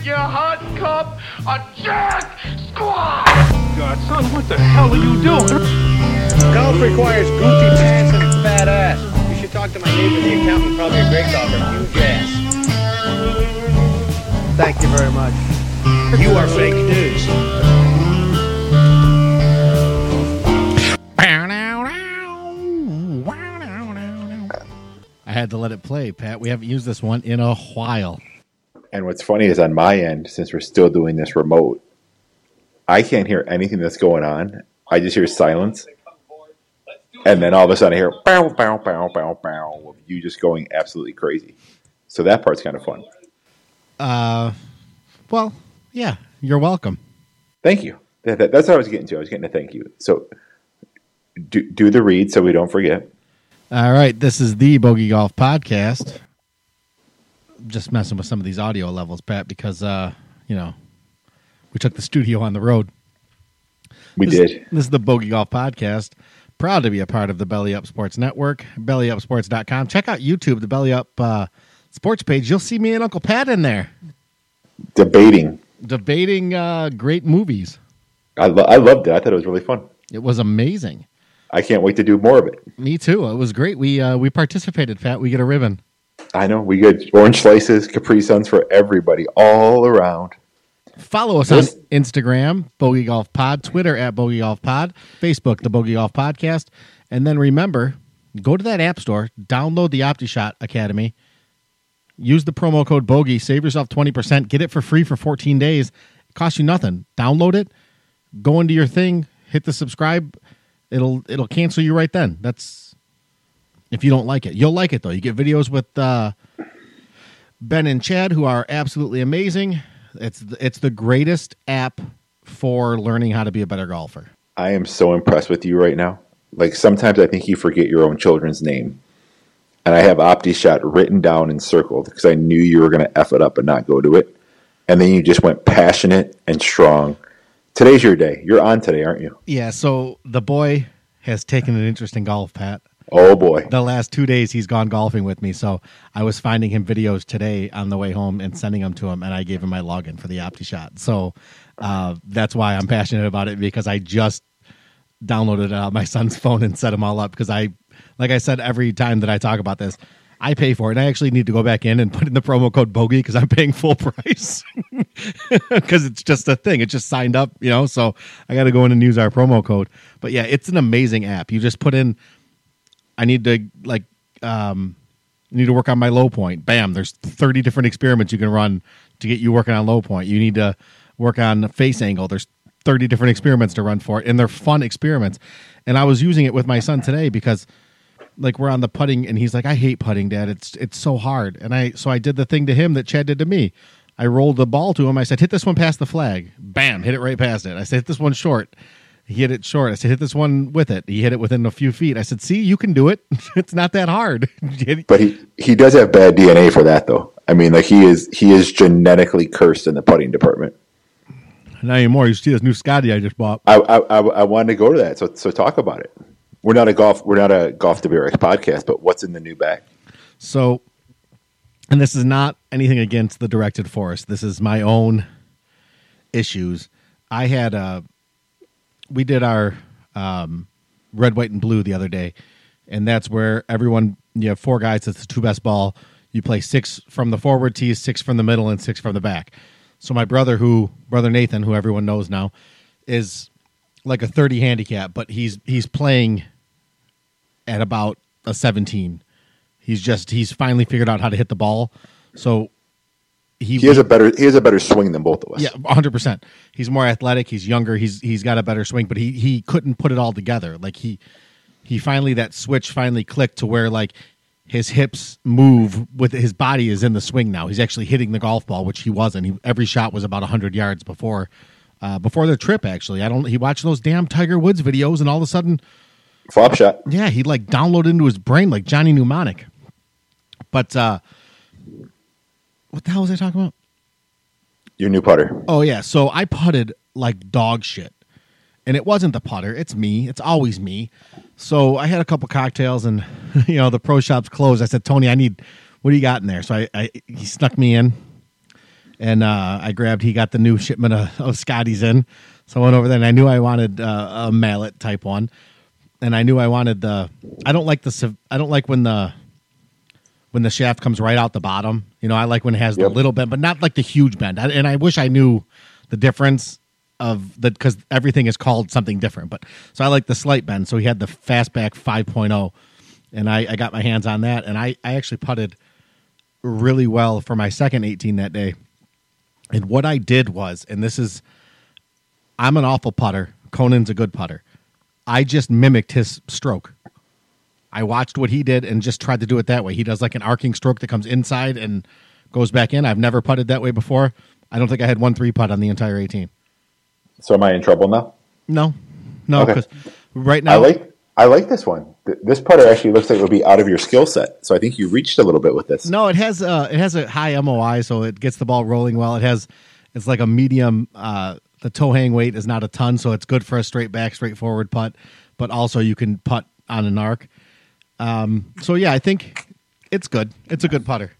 Get you a hot cup of Jack Squat. God, son, what the hell are you doing? Golf requires Gucci pants and a fat ass. You should talk to my neighbor, the accountant, probably a great golfer, huge ass. Thank you very much. You are fake news. I had to let it play, Pat. We haven't used this one in a while. And what's funny is on my end, since we're still doing this remote, I can't hear anything that's going on. I just hear silence. And then all of a sudden I hear bow, bow, bow, bow, bow, of you just going absolutely crazy. So that part's kind of fun. Uh, well, yeah, you're welcome. Thank you. That, that- that's what I was getting to. I was getting a thank you. So do, do the read so we don't forget. All right, this is the Bogey Golf Podcast. Just messing with some of these audio levels, Pat, because uh, you know we took the studio on the road. We This- did. This is the Bogey Golf Podcast. Proud to be a part of the Belly Up Sports Network, bellyupsports.com. Check out YouTube, the Belly Up uh, Sports page. You'll see me and Uncle Pat in there Debating. debating uh, great movies. I, lo- I loved it. I thought it was really fun. It was amazing. I can't wait to do more of it. Me too. It was great. We uh, we participated, Pat. We get a ribbon. I know. We get orange slices, Capri Suns for everybody all around. Follow us on Instagram, Bogey Golf Pod, Twitter at Bogey Golf Pod, Facebook, the Bogey Golf Podcast. And then remember, go to that app store, download the OptiShot Academy, use the promo code Bogey, save yourself 20%, get it for free for 14 days. It costs you nothing. Download it, go into your thing, hit the subscribe. It'll it'll cancel you right then. That's if you don't like it. You'll like it though. You get videos with uh Ben and Chad, who are absolutely amazing. It's it's the greatest app for learning how to be a better golfer. I am so impressed with you right now. Like sometimes I think you forget your own children's name. And I have OptiShot written down and circled because I knew you were going to F it up and not go to it. And then you just went passionate and strong. Today's your day. You're on today, aren't you? Yeah. So the boy has taken an interest in golf, Pat. Oh boy. The last two days he's gone golfing with me. So I was finding him videos today on the way home and sending them to him, and I gave him my login for the OptiShot. So uh, that's why I'm passionate about it because I just downloaded it on my son's phone and set them all up because I, like I said, every time that I talk about this, I pay for it. And I actually need to go back in and put in the promo code Bogey because I'm paying full price because it's just a thing. It just signed up, you know. So I got to go in and use our promo code. But yeah, it's an amazing app. You just put in, I need to like, um, need to work on my low point. Bam, there's 30 different experiments you can run to get you working on low point. You need to work on face angle. There's 30 different experiments to run for it, and they're fun experiments. And I was using it with my son today because like we're on the putting and he's like, I hate putting, Dad. It's it's so hard. And I so I did the thing to him that Chad did to me. I rolled the ball to him. I said, hit this one past the flag. Bam, hit it right past it. I said, hit this one short. He hit it short. I said, hit this one with it. He hit it within a few feet. I said, see, you can do it. it's not that hard. But he, he does have bad DNA for that though. I mean, like he is he is genetically cursed in the putting department. Not anymore. You see this new Scotty I just bought. I, I, I, I wanted to go to that, so so talk about it. We're not a golf we're not a golf DeBerrick podcast, but what's in the new bag? So, and this is not anything against the directed forest. This is my own issues. I had a, we did our um, red, white, and blue the other day, and that's where everyone you have four guys. It's the two best ball. You play six from the forward tees, six from the middle, and six from the back. So my brother, who brother Nathan, who everyone knows now, is like a thirty handicap, but he's he's playing at about a seventeen. He's just he's finally figured out how to hit the ball. So he, He has a better he has a better swing than both of us. yeah, hundred percent. He's more athletic. He's younger. He's he's got a better swing, but he he couldn't put it all together. Like he he finally that switch finally clicked to where like his hips move with his body is in the swing now. He's actually hitting the golf ball, which he wasn't. He, every shot was about hundred yards before uh, before the trip. Actually, I don't. He watched those damn Tiger Woods videos, and all of a sudden, Flop shot. yeah, he like downloaded into his brain like Johnny Mnemonic. But uh, what the hell was I talking about? Your new putter. Oh yeah, so I putted like dog shit, and it wasn't the putter. It's me. It's always me. So I had a couple cocktails, and you know the pro shop's closed. I said, Tony, I need. What do you got in there? So I, I he snuck me in, and uh, I grabbed. He got the new shipment of, of Scotties in. So I went over there, and I knew I wanted uh, a mallet type one, and I knew I wanted the. I don't like the. I don't like when the when the shaft comes right out the bottom. You know, I like when it has the little bend, but not like the huge bend. I, and I wish I knew the difference of the because everything is called something different. But so I like the slight bend. So he had the fastback 5.0, and I, I got my hands on that, and I I actually putted really well for my second 18 that day. And what I did was, and this is, I'm an awful putter. Conan's a good putter. I just mimicked his stroke. I watched what he did and just tried to do it that way. He does like an arcing stroke that comes inside and goes back in. I've never putted that way before. I don't think I had one three putt on the entire 18. So am I in trouble now? No, no, Okay. because right now, I like I like this one. This putter actually looks like it would be out of your skill set. So I think you reached a little bit with this. no, it has uh, it has a high MOI, so it gets the ball rolling well. It has it's like a medium. Uh, the toe hang weight is not a ton, so it's good for a straight back, straight forward putt. But also you can putt on an arc. Um, so yeah, I think it's good. It's a good putter.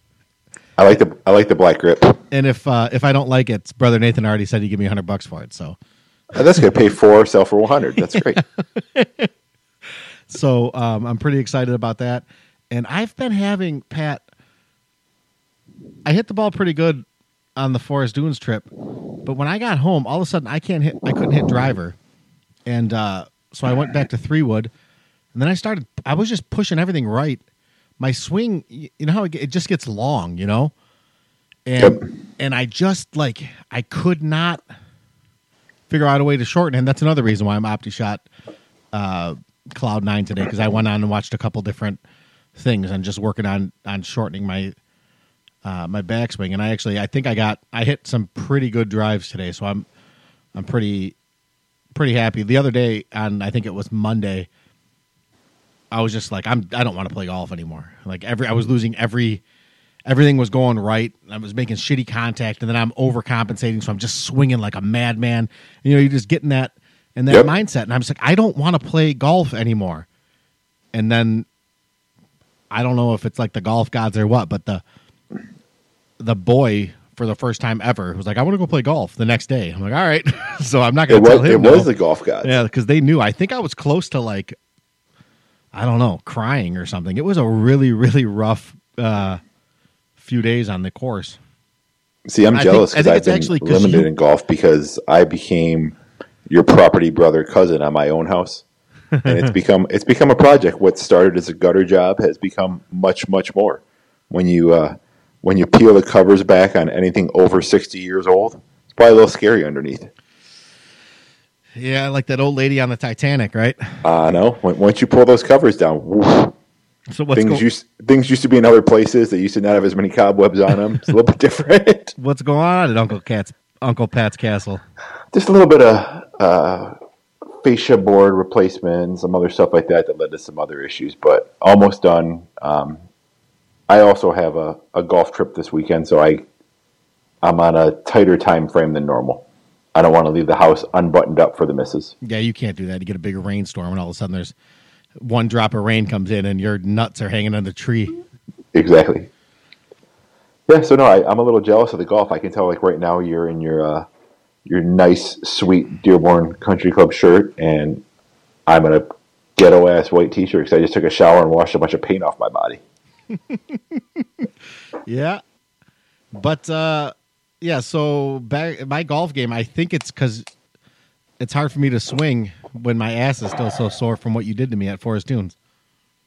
I like the I like the black grip. And if uh, if I don't like it, brother Nathan already said he'd give me hundred bucks for it. So Oh, that's good. Pay four, sell for one hundred. That's great. so um, I'm pretty excited about that. And I've been having Pat. I hit the ball pretty good on the Forest Dunes trip, but when I got home, all of a sudden I can't hit. I couldn't hit driver, and uh, so I went back to three wood, and then I started. I was just pushing everything right. My swing, you know how it, it just gets long, you know, and Yep. and I just like I could not figure out a way to shorten, and that's another reason why I'm OptiShot uh, Cloud Nine today because I went on and watched a couple different things and just working on on shortening my uh, my backswing. And I actually I think I got I hit some pretty good drives today, so I'm I'm pretty pretty happy. The other day on I think it was Monday, I was just like I'm I don't want to play golf anymore. Like every I was losing every everything was going right. I was making shitty contact, and then I'm overcompensating, so I'm just swinging like a madman. You know, you're just getting that and that Yep. mindset, and I'm just like, I don't want to play golf anymore. And then I don't know if it's like the golf gods or what, but the the boy for the first time ever was like, I want to go play golf the next day. I'm like, all right, so I'm not going to was tell it him. was no. the golf gods. Yeah, because they knew. I think I was close to like, I don't know, crying or something. It was a really, really rough uh, few days on the course. See, I'm I jealous I because think I've it's been limited you- in golf because I became your property brother cousin on my own house, and it's become it's become a project. What started as a gutter job has become much much more. When you uh, when you peel the covers back on anything over sixty years old, it's probably a little scary underneath. Yeah, like that old lady on the Titanic, right? Uh no. Once you pull those covers down, So what's things go- used things used to be in other places. They used to not have as many cobwebs on them. It's a little bit different. what's going on at Uncle Cat's Uncle Pat's castle? just a little bit of uh, fascia board replacement, some other stuff like that that led to some other issues, but almost done. Um, I also have a, a golf trip this weekend, so I I'm on a tighter time frame than normal. I don't want to leave the house unbuttoned up for the misses. Yeah, you can't do that. You get a big rainstorm, and all of a sudden there's one drop of rain comes in, and your nuts are hanging on the tree. Exactly. Yeah, so no, I, I'm a little jealous of the golf. I can tell, like right now, you're in your uh, your nice, sweet Dearborn Country Club shirt, and I'm in a ghetto ass white T-shirt because I just took a shower and washed a bunch of paint off my body. Yeah, but uh, yeah. So back my golf game, I think it's because it's hard for me to swing when my ass is still so sore from what you did to me at Forest Dunes.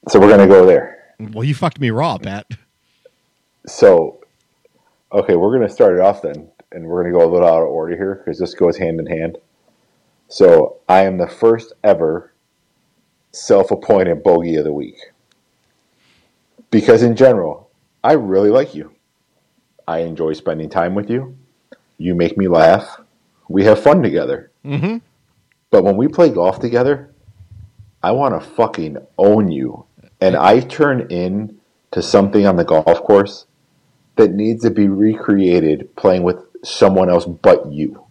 So we're gonna go there. Well, you fucked me raw, Pat. So Okay, we're going to start it off then, and we're going to go a little out of order here because this goes hand in hand. So I am the first ever self-appointed bogey of the week because in general, I really like you. I enjoy spending time with you. You make me laugh. We have fun together. Mm-hmm. But when we play golf together, I want to fucking own you. And I turn in to something on the golf course that needs to be recreated playing with someone else but you.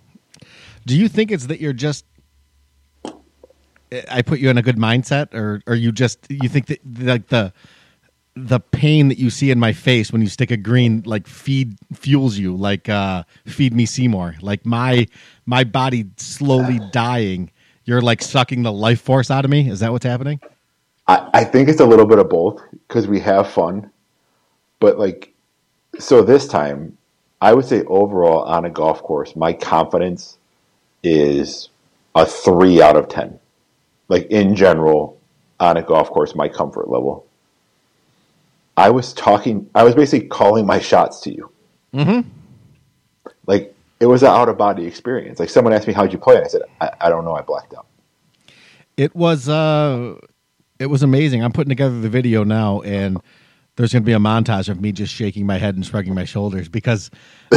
Do you think it's that you're just I put you in a good mindset or or you just you think that like the the pain that you see in my face when you stick a green like feed fuels you like uh feed me Seymour like my my body slowly dying you're like sucking the life force out of me is that what's happening I, I think it's a little bit of both because we have fun. But like so this time I would say overall on a golf course, my confidence is a three out of ten. Like in general, on a golf course, my comfort level. I was talking I was basically calling my shots to you. Mm-hmm. Like it was an out of body experience. Like someone asked me how'd you play and I said, I, I don't know, I blacked out. It was uh it was amazing. I'm putting together the video now and there's going to be a montage of me just shaking my head and shrugging my shoulders because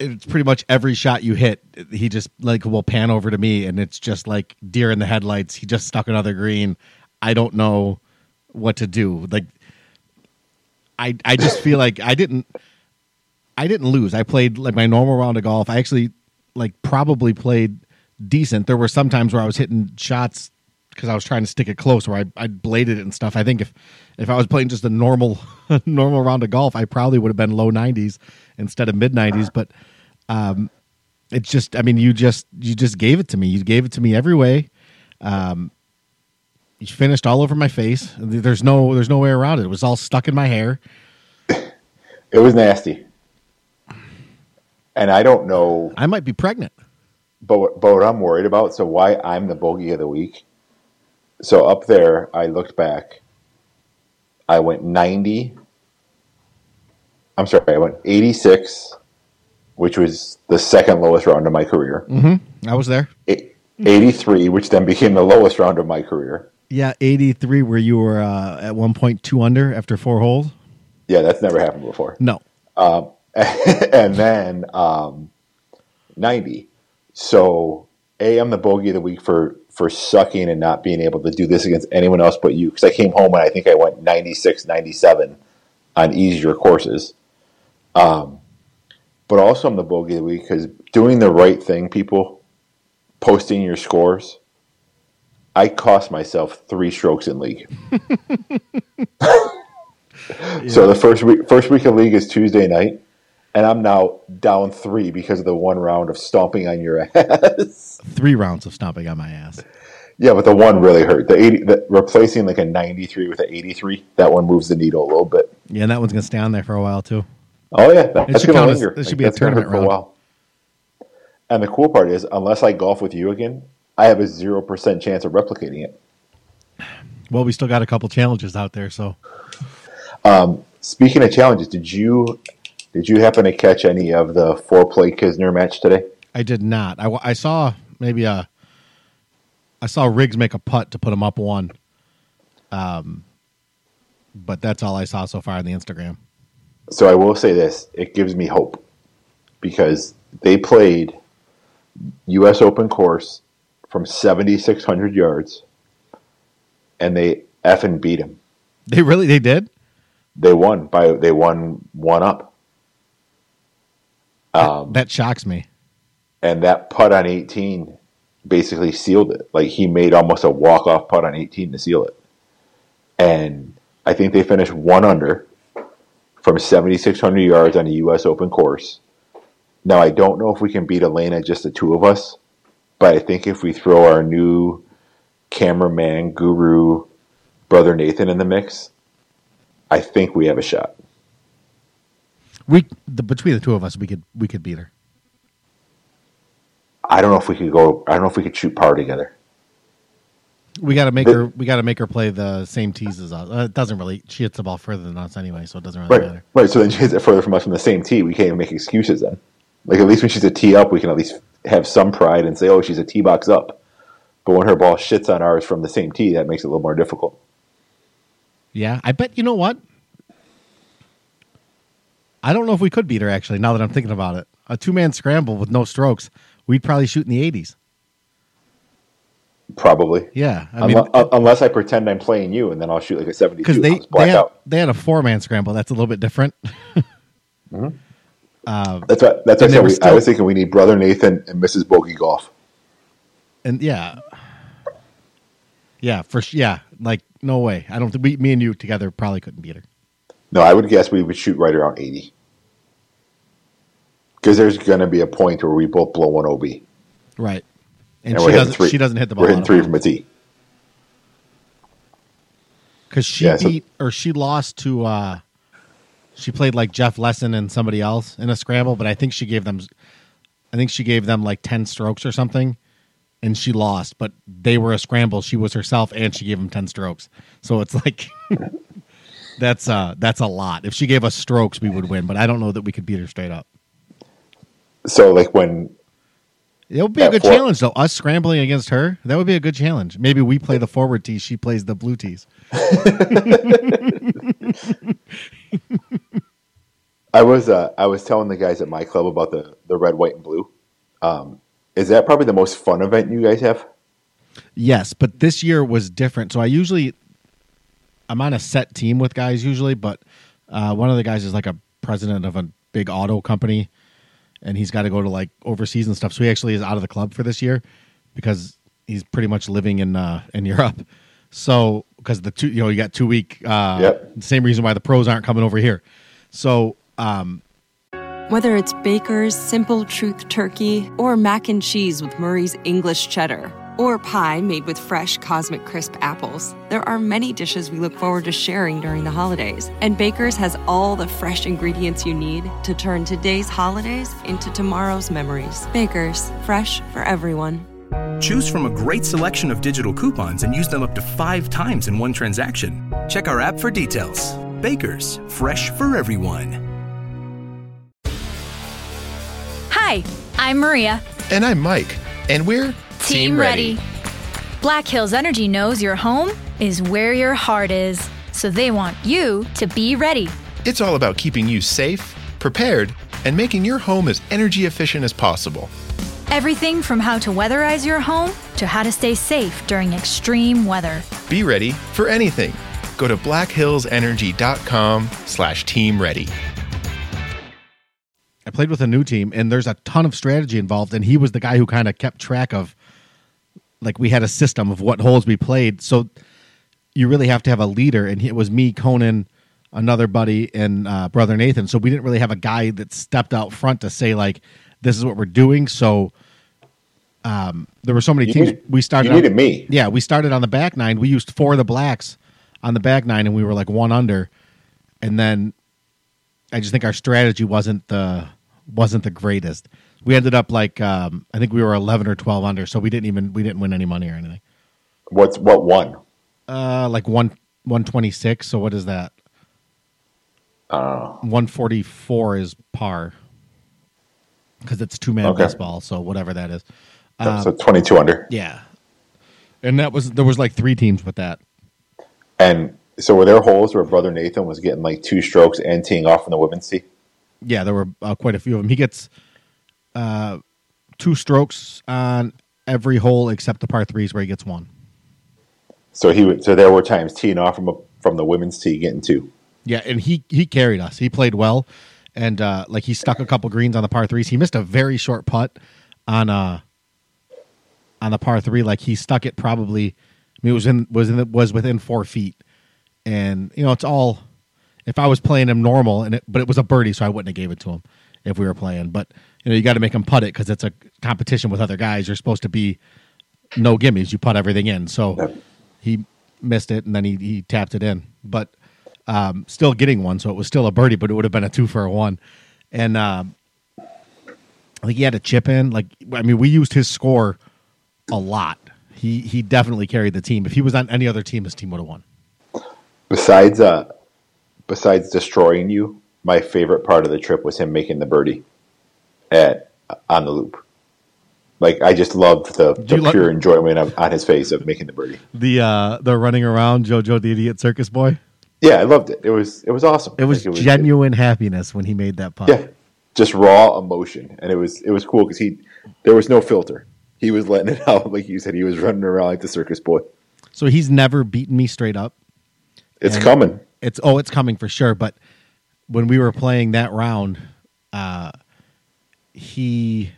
it's pretty much every shot you hit he just like will pan over to me and it's just like deer in the headlights. He just stuck another green. I don't know what to do. Like I I just feel like I didn't I didn't lose. I played like my normal round of golf. I actually like probably played decent. There were some times where I was hitting shots because I was trying to stick it close where I I bladed it and stuff. I think if if I was playing just a normal normal round of golf, I probably would have been low 90s instead of mid 90s, but um it's just I mean you just you just gave it to me. You gave it to me every way. Um finished all over my face. There's no there's no way around it. It was all stuck in my hair. It was nasty. And I don't know I might be pregnant. but what, but what I'm worried about, so why I'm the bogey of the week. So up there, I looked back. I went 90. I'm sorry, I went 86, which was the second lowest round of my career. Mm-hmm. I was there. Eight- 83, which then became the lowest round of my career. Yeah, 83 where you were uh, at one point two under after four holes. Yeah, that's never happened before. No. and then um, 90. So, A, I'm the bogey of the week for, for sucking and not being able to do this against anyone else but you. Because I came home and I think I went 96, 97 on easier courses. Um, but also, I'm the bogey of the week because doing the right thing, people, posting your scores, I cost myself three strokes in league. So the first week, first week of league is Tuesday night, and I'm now down three because of the one round of stomping on your ass. Three rounds of stomping on my ass. yeah, but the one really hurt. The eighty, the, replacing like a 93 with an 83, that one moves the needle a little bit. Yeah, and that one's going to stay on there for a while, too. Oh yeah, that, that's should going to count as- linger. this should be a gonna tournament for round. while. And the cool part is, unless I golf with you again, I have a zero percent chance of replicating it. Well, we still got a couple challenges out there, so Speaking of challenges, did you did you happen to catch any of the Foreplay Kisner match today? I did not. I, I saw maybe a. I saw Riggs make a putt to put him up one. Um, but that's all I saw so far on the Instagram. So I will say this: it gives me hope because they played U.S. Open course from 7,600 yards, and they effing beat him. They really they did. They won by they won one up, Um, that shocks me. and that putt on 18 basically sealed it. Like he made almost a walk off putt on 18 to seal it, and I think they finished one under from 7,600 yards on a U.S. Open course. Now, I don't know if we can beat Elena, just the two of us, but I think if we throw our new cameraman guru, brother Nathan, in the mix, I think we have a shot. We the, between the two of us, we could we could beat her. I don't know if we could go, I don't know if we could shoot par together. We got to make But- her. We got to make her play the same tees as us. Uh, it doesn't really. She hits the ball further than us anyway, so it doesn't really Right, matter. right. So then she hits it further from us from the same tee. We can't even make excuses then. Like at least when she's a tee up, we can at least have some pride and say, "Oh, she's a tee box up." But when her ball shits on ours from the same tee, that makes it a little more difficult. Yeah, I bet you know what. I don't know if we could beat her actually. Now that I'm thinking about it, a two man scramble with no strokes, we'd probably shoot in the 80s. Probably. Yeah, I mean, Unle- uh, unless I pretend I'm playing you, and then I'll shoot like a 72. because they I'll just black they had, they had a four man scramble. That's a little bit different. That's what. That's what I, and they said were we, I was thinking we need brother Nathan and Mrs. Bogey Golf. and yeah, yeah, for yeah, like no way. I don't think we, me and you together probably couldn't beat her. No, I would guess we would shoot right around 80. Because there's going to be a point where we both blow one OB. Right, and, And she doesn't. three. She doesn't hit the ball. We're hitting three from a tee. because she Yeah, so- beat or she lost to. uh She played like Jeff Lesson and somebody else in a scramble, but I think she gave them. I think she gave them like ten strokes or something, and she lost. But they were a scramble. She was herself, and she gave them ten strokes. So it's like. That's uh that's a lot. If she gave us strokes, we would win, but I don't know that we could beat her straight up. So, like, when It would be a good four- challenge, though. Us scrambling against her, that would be a good challenge. Maybe we play the forward tee, she plays the blue tees. I was uh, I was telling the guys at my club about the, the red, white, and blue. Um, is that probably the most fun event you guys have? Yes, but this year was different. So I usually, I'm on a set team with guys usually, but uh, one of the guys is like a president of a big auto company, and he's got to go to like overseas and stuff. So he actually is out of the club for this year because he's pretty much living in uh, in Europe. So because the two, you know, you got two week. Uh, Yep. Same reason why the pros aren't coming over here. So um, Whether it's Baker's Simple Truth Turkey or mac and cheese with Murray's English Cheddar or pie made with fresh Cosmic Crisp apples, there are many dishes we look forward to sharing during the holidays. And Baker's has all the fresh ingredients you need to turn today's holidays into tomorrow's memories. Baker's, fresh for everyone. Choose from a great selection of digital coupons and use them up to five times in one transaction. Check our app for details. Bakers, fresh for everyone. Hi, I'm Maria. And I'm Mike. And we're Team Ready. Black Hills Energy knows your home is where your heart is, so they want you to be ready. It's all about keeping you safe, prepared, and making your home as energy efficient as possible. Everything from how to weatherize your home to how to stay safe during extreme weather. Be ready for anything. Go to blackhillsenergy.com slash team ready. I played with a new team, and there's a ton of strategy involved. And he was the guy who kind of kept track of, like, we had a system of what holes we played. So you really have to have a leader, and it was me, Conan, another buddy, and uh, brother Nathan. So we didn't really have a guy that stepped out front to say like, "This is what we're doing." So um, there were so many You teams. needed- we started. you on- needed me. Yeah, we started on the back nine. We used four of the blacks on the back nine, and we were like one under. And then I just think our strategy wasn't the wasn't the greatest. We ended up like um, I think we were eleven or twelve under, so we didn't even we didn't win any money or anything. What's what one? Uh, like one one twenty six. So what is that? Uh, One forty four is par because it's two man Okay. baseball. So whatever that is. Um, so 22 under. yeah, and that was there was like three teams with that. And so were there holes where brother Nathan was getting like two strokes and teeing off in the women's tee? Yeah, there were uh, quite a few of them. He gets uh, two strokes on every hole except the par threes where he gets one. So he would. So there were times teeing off from a, from the women's tee getting two. Yeah, and he he carried us. He played well, and uh, like he stuck a couple greens on the par threes. He missed a very short putt on uh on the par three. Like he stuck it probably. I mean, it was in was in the, was within four feet, and you know it's all. If I was playing him normal, and it, but it was a birdie, so I wouldn't have gave it to him if we were playing. But you know you got to make him putt it because it's a competition with other guys. You're supposed to be no gimmies. You put everything in. So he missed it, and then he he tapped it in. But um, still getting one, so it was still a birdie, but it would have been a two for a one. And uh, like he had a chip in. Like I mean, we used his score a lot. he he definitely carried the team. If he was on any other team, his team would have won. Besides, uh, besides destroying you, my favorite part of the trip was him making the birdie at on the loop. Like I just loved the, the pure enjoyment of, on his face of making the birdie. The uh the running around JoJo the Idiot Circus Boy. Yeah, I loved it. It was it was awesome. It was Like, genuine happiness when he made that putt. Yeah, just raw emotion, and it was it was cool because he there was no filter. He was letting it out, like you said. He was running around like the circus boy. So he's never beaten me straight up. It's And coming. It's oh, it's coming for sure. But when we were playing that round, uh, he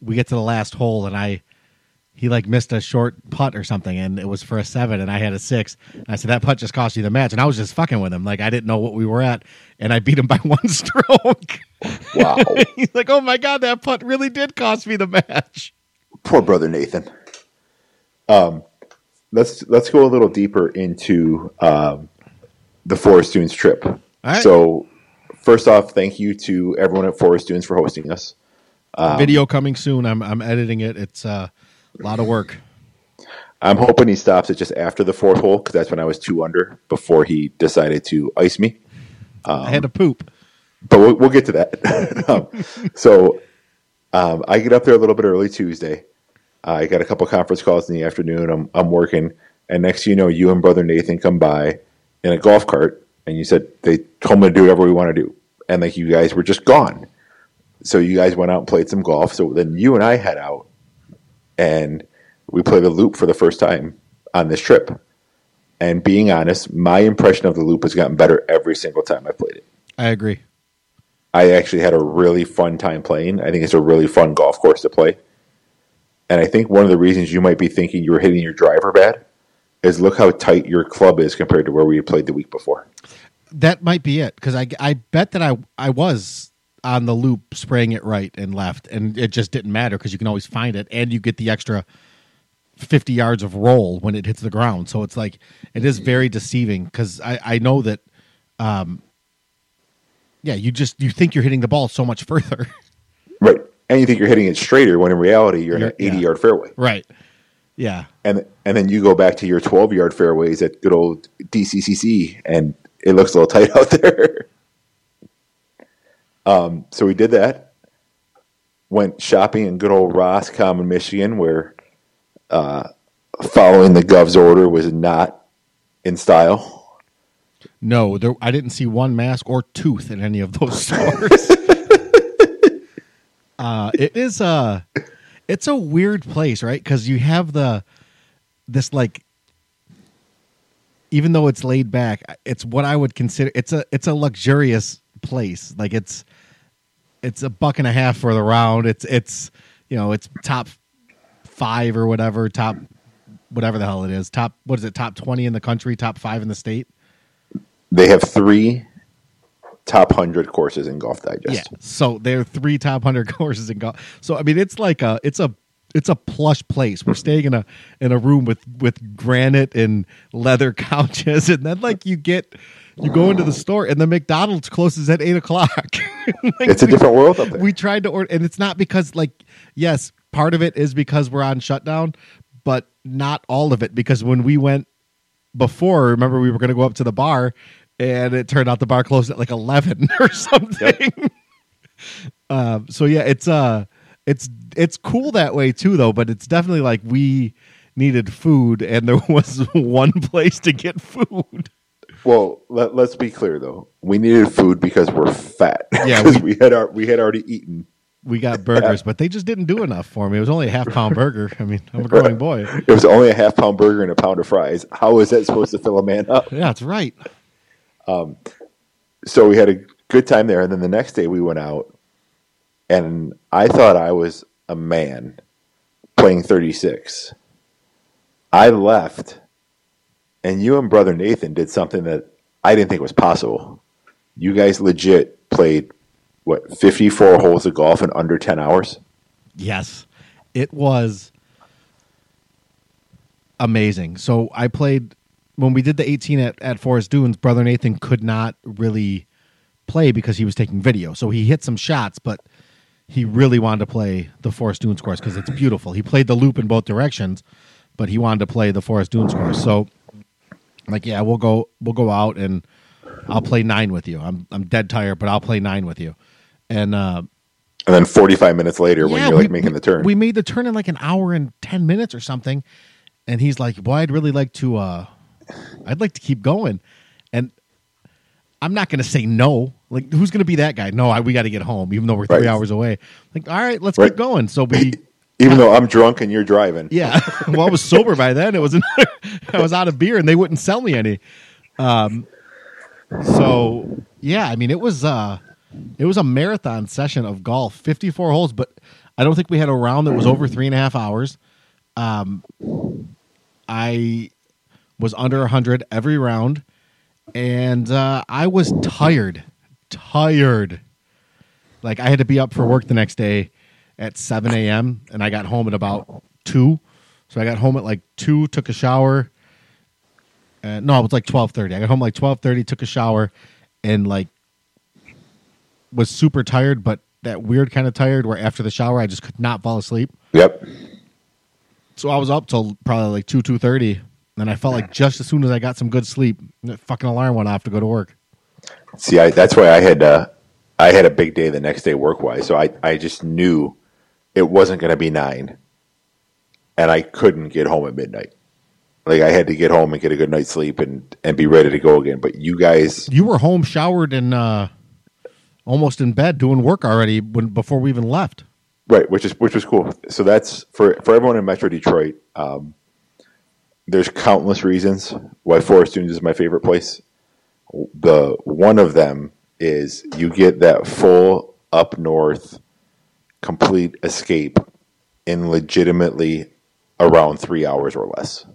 we get to the last hole and I he like missed a short putt or something and it was for a seven and I had a six. And I said that putt just cost you the match and I was just fucking with him like I didn't know what we were at and I beat him by one stroke. Wow. He's like, oh my god, that putt really did cost me the match. Poor brother Nathan. Um, let's let's go a little deeper into um, the Forest Dunes trip. right. So, first off, thank you to everyone at Forest Dunes for hosting us. Um, Video coming soon. I'm I'm editing it. It's uh, a lot of work. I'm hoping he stops it just after the fourth hole because that's when I was two under before he decided to ice me. Um, I had to poop. but we'll, we'll get to that. um, so um, I get up there a little bit early Tuesday. I got a couple conference calls in the afternoon. I'm I'm working, and next you know, you and brother Nathan come by in a golf cart, and you said they told me to do whatever we want to do, and like you guys were just gone. So you guys went out and played some golf. So then you and I head out, and we play the loop for the first time on this trip. And being honest, my impression of the loop has gotten better every single time I played it. I agree. I actually had a really fun time playing. I think it's a really fun golf course to play. And I think one of the reasons you might be thinking you were hitting your driver bad is look how tight your club is compared to where we had played the week before. That might be it because I I bet that I I was on the loop spraying it right and left, and it just didn't matter because you can always find it, and you get the extra fifty yards of roll when it hits the ground. So it's like it is very deceiving because I I know that, um, yeah, you just you think you're hitting the ball so much further, Right. And you think you're hitting it straighter when in reality you're in an Yeah. 80 yard fairway. right? Yeah, And and then you go back to your 12 yard fairways at good old DCCC and it looks a little tight out there. um, so we did that. Went shopping in good old Roscommon, Michigan, where uh, following the Gov's order was not in style. no, there I didn't see one mask or tooth in any of those stores. uh, it is a it's a weird place, right? Because you have the this like even though it's laid back, it's what I would consider it's a it's a luxurious place. Like it's it's a buck and a half for the round. It's it's you know it's top five or whatever top whatever the hell it is top what is it top twenty in the country top five in the state. They have three top 100 courses in Golf Digest. Yeah. So there are three top hundred courses in golf. So I mean, it's like a it's a it's a plush place. We're staying in a in a room with with granite and leather couches, and then like you get you go into the store and the McDonald's closes at eight o'clock. Like, It's a different world up there. We tried to order, and it's not because like yes, part of it is because we're on shutdown, but not all of it because when we went before, remember we were going to go up to the bar, and it turned out the bar closed at like eleven or something. um, so yeah, it's uh, it's it's cool that way too, though. But it's definitely like we needed food, and there was one place to get food. Well, let, let's be clear though. We needed food because we're fat. Yeah, 'Cause we, had our, we had already eaten. We got burgers, but they just didn't do enough for me. It was only a half pound burger. I mean, I'm a growing boy. It was only a half pound burger and a pound of fries. How is that supposed to fill a man up? Yeah, that's right. Um, so we had a good time there, and then the next day we went out, and I thought I was a man playing 36. I left, and you and brother Nathan did something that I didn't think was possible. You guys legit played what 54 holes of golf in under 10 hours. Yes, it was amazing. So I played when we did the 18 at, at Forest Dunes. Brother Nathan could not really play because he was taking video. So he hit some shots, but he really wanted to play the Forest Dunes course because it's beautiful. He played the loop in both directions, but he wanted to play the Forest Dunes course. So, like, yeah, we'll go, we'll go out and I'll play nine with you. I'm I'm dead tired, but I'll play nine with you. And uh, And then 45 minutes later, when you're like we- making the turn, we made the turn in like an hour and ten minutes or something. And he's like, "Boy, I'd really like to. uh I'd like to keep going." And I'm not going to say no. Like, who's going to be that guy? No, I, we got to get home, even though we're three Right. hours away. Like, all right, let's Right. keep going. So we, even though I'm drunk and you're driving, yeah. well, I was sober by then. It was I was out of beer, and they wouldn't sell me any. Um, so yeah, I mean, it was uh, it was a marathon session of golf, 54 holes, but I don't think we had a round that was over three and a half hours. Um, I was under 100 every round, and uh, I was tired, tired. Like I had to be up for work the next day at 7 a.m. and I got home at about two. So I got home at like two, took a shower. Uh, no, it was like 12:30. I got home like 12:30, took a shower, and like was super tired, but that weird kind of tired where after the shower I just could not fall asleep. Yep. So I was up till probably like two, two thirty, and I felt like just as soon as I got some good sleep, the fucking alarm went off to go to work. See, I, that's why I had uh, I had a big day the next day work wise. So I, I just knew it wasn't going to be nine, and I couldn't get home at midnight. Like I had to get home and get a good night's sleep and and be ready to go again. But you guys, You were home, showered, and uh, almost in bed doing work already when before we even left. right, which is which was cool. So that's for for everyone in Metro Detroit. Um, there's countless reasons why Forest Dunes is my favorite place. The one of them is you get that full up north complete escape in legitimately around three hours or less.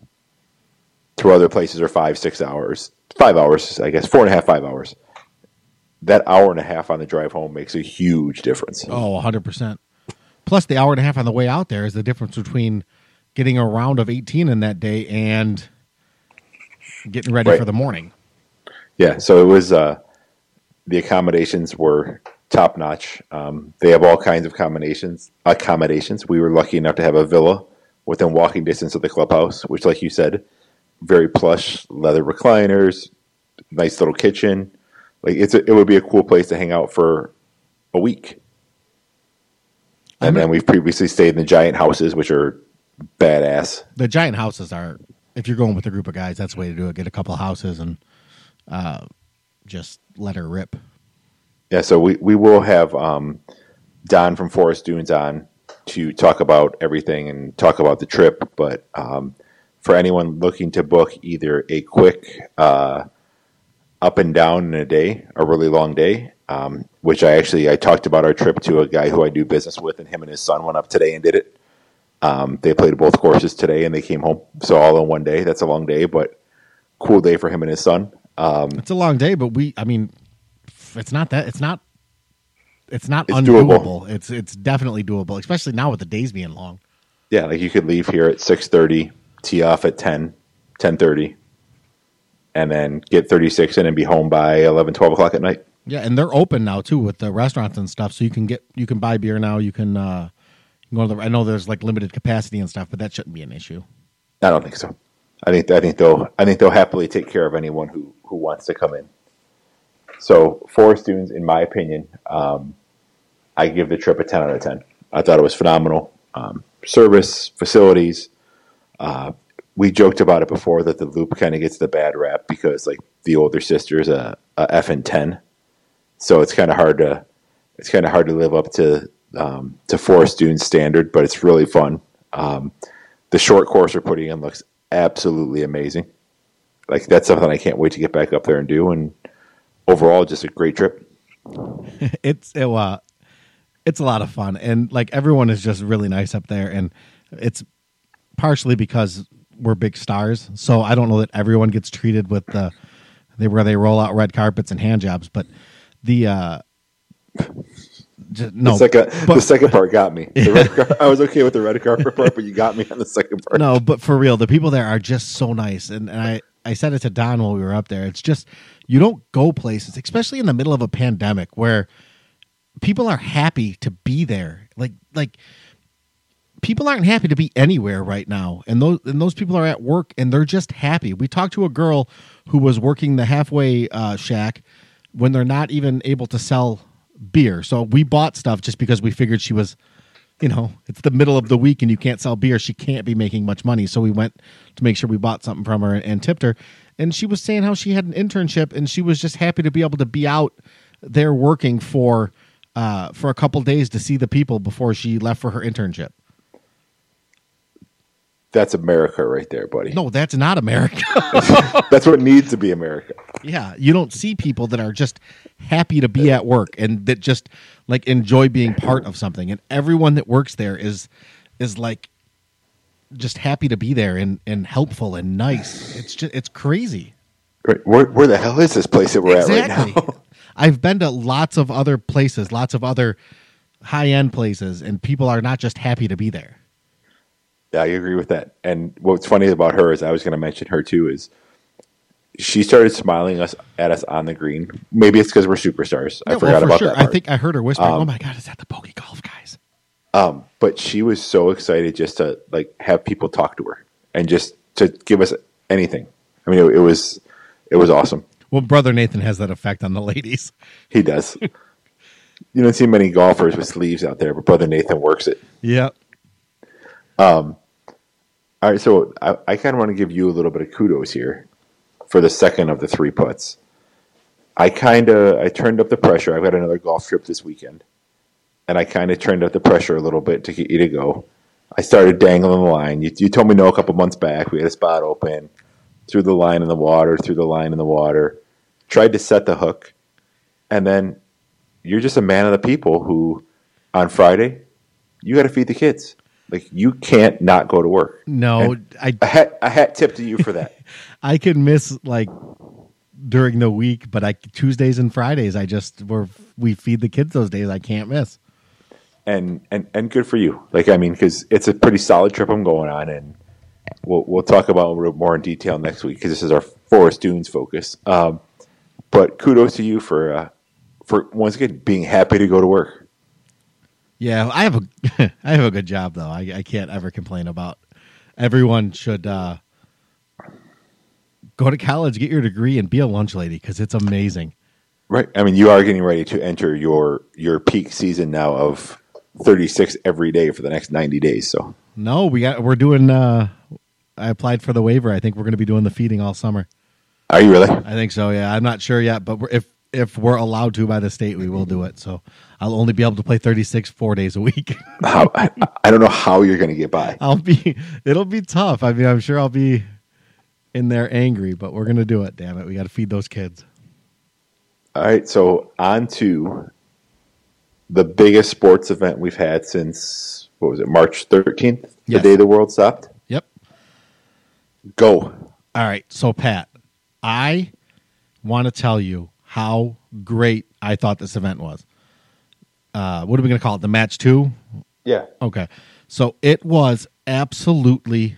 To other places are five, six hours, five hours, I guess, four and a half, five hours. That hour and a half on the drive home makes a huge difference. Oh, 100%. Plus, the hour and a half on the way out there is the difference between getting a round of 18 in that day and getting ready Right. for the morning. Yeah, so it was uh, the accommodations were top notch. Um, they have all kinds of combinations accommodations. We were lucky enough to have a villa within walking distance of the clubhouse, which, like you said, very plush leather recliners, nice little kitchen. Like it's a, it would be a cool place to hang out for a week. And then we've previously stayed in the giant houses, which are badass. The giant houses are, if you're going with a group of guys, that's the way to do it. Get a couple houses and uh, just let her rip. Yeah, so we, we will have um, Don from Forest Dunes on to talk about everything and talk about the trip. But um, for anyone looking to book either a quick uh, up and down in a day, a really long day, um, which I actually I talked about our trip to a guy who I do business with, and him and his son went up today and did it. Um, they played both courses today, and they came home. So all in one day. That's a long day, but cool day for him and his son. Um, It's a long day, but we, I mean, it's not that, it's not, it's not It's undoable. doable. It's, it's definitely doable, especially now with the days being long. Yeah, like you could leave here at six thirty, tee off at 10, 10.30, and then get thirty six in and be home by 11, 12 o'clock at night. Yeah, and they're open now too with the restaurants and stuff, so you can get you can buy beer now. You can uh, I know there's like limited capacity and stuff, but that shouldn't be an issue. I don't think so. I think I think they'll I think they'll happily take care of anyone who who wants to come in. So Forest Dunes, in my opinion, um, I give the trip a ten out of ten. I thought it was phenomenal. Um, service, facilities. Uh, we joked about it before that the loop kind of gets the bad rap because like the older sister's a, a F and ten, so it's kind of hard to it's kind of hard to live up to um, to Forest Dunes standard, but it's really fun. Um, the short course we're putting in looks absolutely amazing. Like that's something I can't wait to get back up there and do. And overall, just a great trip. it's it, uh, it's a lot of fun, and like everyone is just really nice up there, and it's partially because we're big stars. So I don't know that everyone gets treated with the they where they roll out red carpets and hand jobs, but the uh, just, no, the second, but- the second part got me. The red car- I was okay with the red carpet part, but you got me on the second part. no, but for real, the people there are just so nice, and, and I I said it to Don while we were up there. It's just you don't go places, especially in the middle of a pandemic, where people are happy to be there. Like like people aren't happy to be anywhere right now, and those and those people are at work and they're just happy. We talked to a girl who was working the halfway uh, shack when they're not even able to sell beer. So we bought stuff just because we figured she was, you know, it's the middle of the week and you can't sell beer. She can't be making much money. So we went to make sure we bought something from her and, and tipped her. And she was saying how she had an internship and she was just happy to be able to be out there working for uh, for a couple days to see the people before she left for her internship. That's America right there, buddy. No, that's not America. That's what needs to be America. yeah, you don't see people that are just happy to be at work and that just like enjoy being part of something. And everyone that works there is is like just happy to be there and and helpful and nice. It's just it's crazy. Right. Where, where the hell is this place that we're at right now? I've been to lots of other places, lots of other high end places, and people are not just happy to be there. Yeah, I agree with that. And what's funny about her is I was going to mention her too is she started smiling us at us on the green. Maybe it's because we're superstars. I Yeah, well, forgot for about sure. that. I think I heard her whispering, Um, "Oh my god, is that the Bogey Golf guys?" Um, but she was so excited just to like have people talk to her and just to give us anything. I mean, it, it was it was awesome. Well, brother Nathan has that effect on the ladies. He does. you don't see many golfers with sleeves out there, but brother Nathan works it. Yep. Um, all right, so I, I kind of want to give you a little bit of kudos here for the second of the three putts. I kind of I turned up the pressure. I've got another golf trip this weekend, and I kind of turned up the pressure a little bit to get you to go. I started dangling the line. You, you told me no a couple months back. We had a spot open, threw the line in the water, threw the line in the water, tried to set the hook, and then you're just a man of the people who, on Friday, you got to feed the kids. Like you can't not go to work. No, And I a hat, a hat tip to you for that. I can miss like during the week, but I Tuesdays and Fridays I just were we feed the kids those days. I can't miss. and and and good for you. Like I mean, because it's a pretty solid trip I'm going on, and we'll we'll talk about it a little more in detail next week because this is our Forest Dunes focus. Um, but kudos to you for uh, for once again being happy to go to work. Yeah, I have a I have a good job though. I, I can't ever complain about. Everyone should uh, go to college, get your degree, and be a lunch lady because it's amazing. Right. I mean, you are getting ready to enter your your peak season now of 36 every day for the next 90 days. So No, we got we're doing. Uh, I applied for the waiver. I think we're going to be doing the feeding all summer. are you really? I think so. Yeah, I'm not sure yet, but we're, if if we're allowed to by the state, we will do it. So I'll only be able to play 36 four days a week. How, I, I don't know how you're going to get by. I'll be. It'll be tough. I mean, I'm sure I'll be in there angry, but we're gonna do it. Damn it, we got to feed those kids. All right, so on to the biggest sports event we've had since what was it, March 13th, the Yes. day the world stopped. Yep. Go. All right, so Pat, I want to tell you how great I thought this event was. Uh, what are we going to call it? The match two? Yeah. Okay. So it was absolutely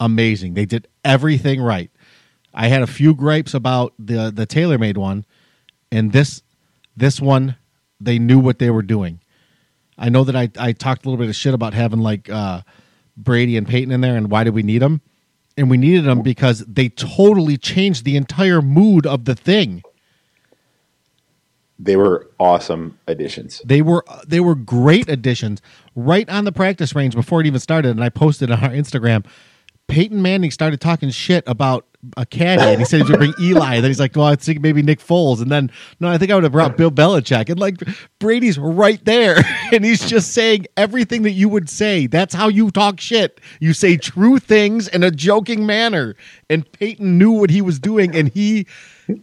Amazing. They did everything right. I had a few gripes about the the TaylorMade one, and this this one they knew what they were doing. I know that I I talked a little bit of shit about having like uh, Brady and Peyton in there, and why did we need them? And we needed them because they totally changed the entire mood of the thing. They were awesome additions. They were they were great additions right on the practice range before it even started. And I posted on our Instagram. Peyton Manning started talking shit about a caddy, and he said he to bring Eli. And then he's like, "Well, I think maybe Nick Foles." And then, no, I think I would have brought Bill Belichick. And like Brady's right there, and he's just saying everything that you would say. That's how you talk shit. You say true things in a joking manner. And Peyton knew what he was doing, and he,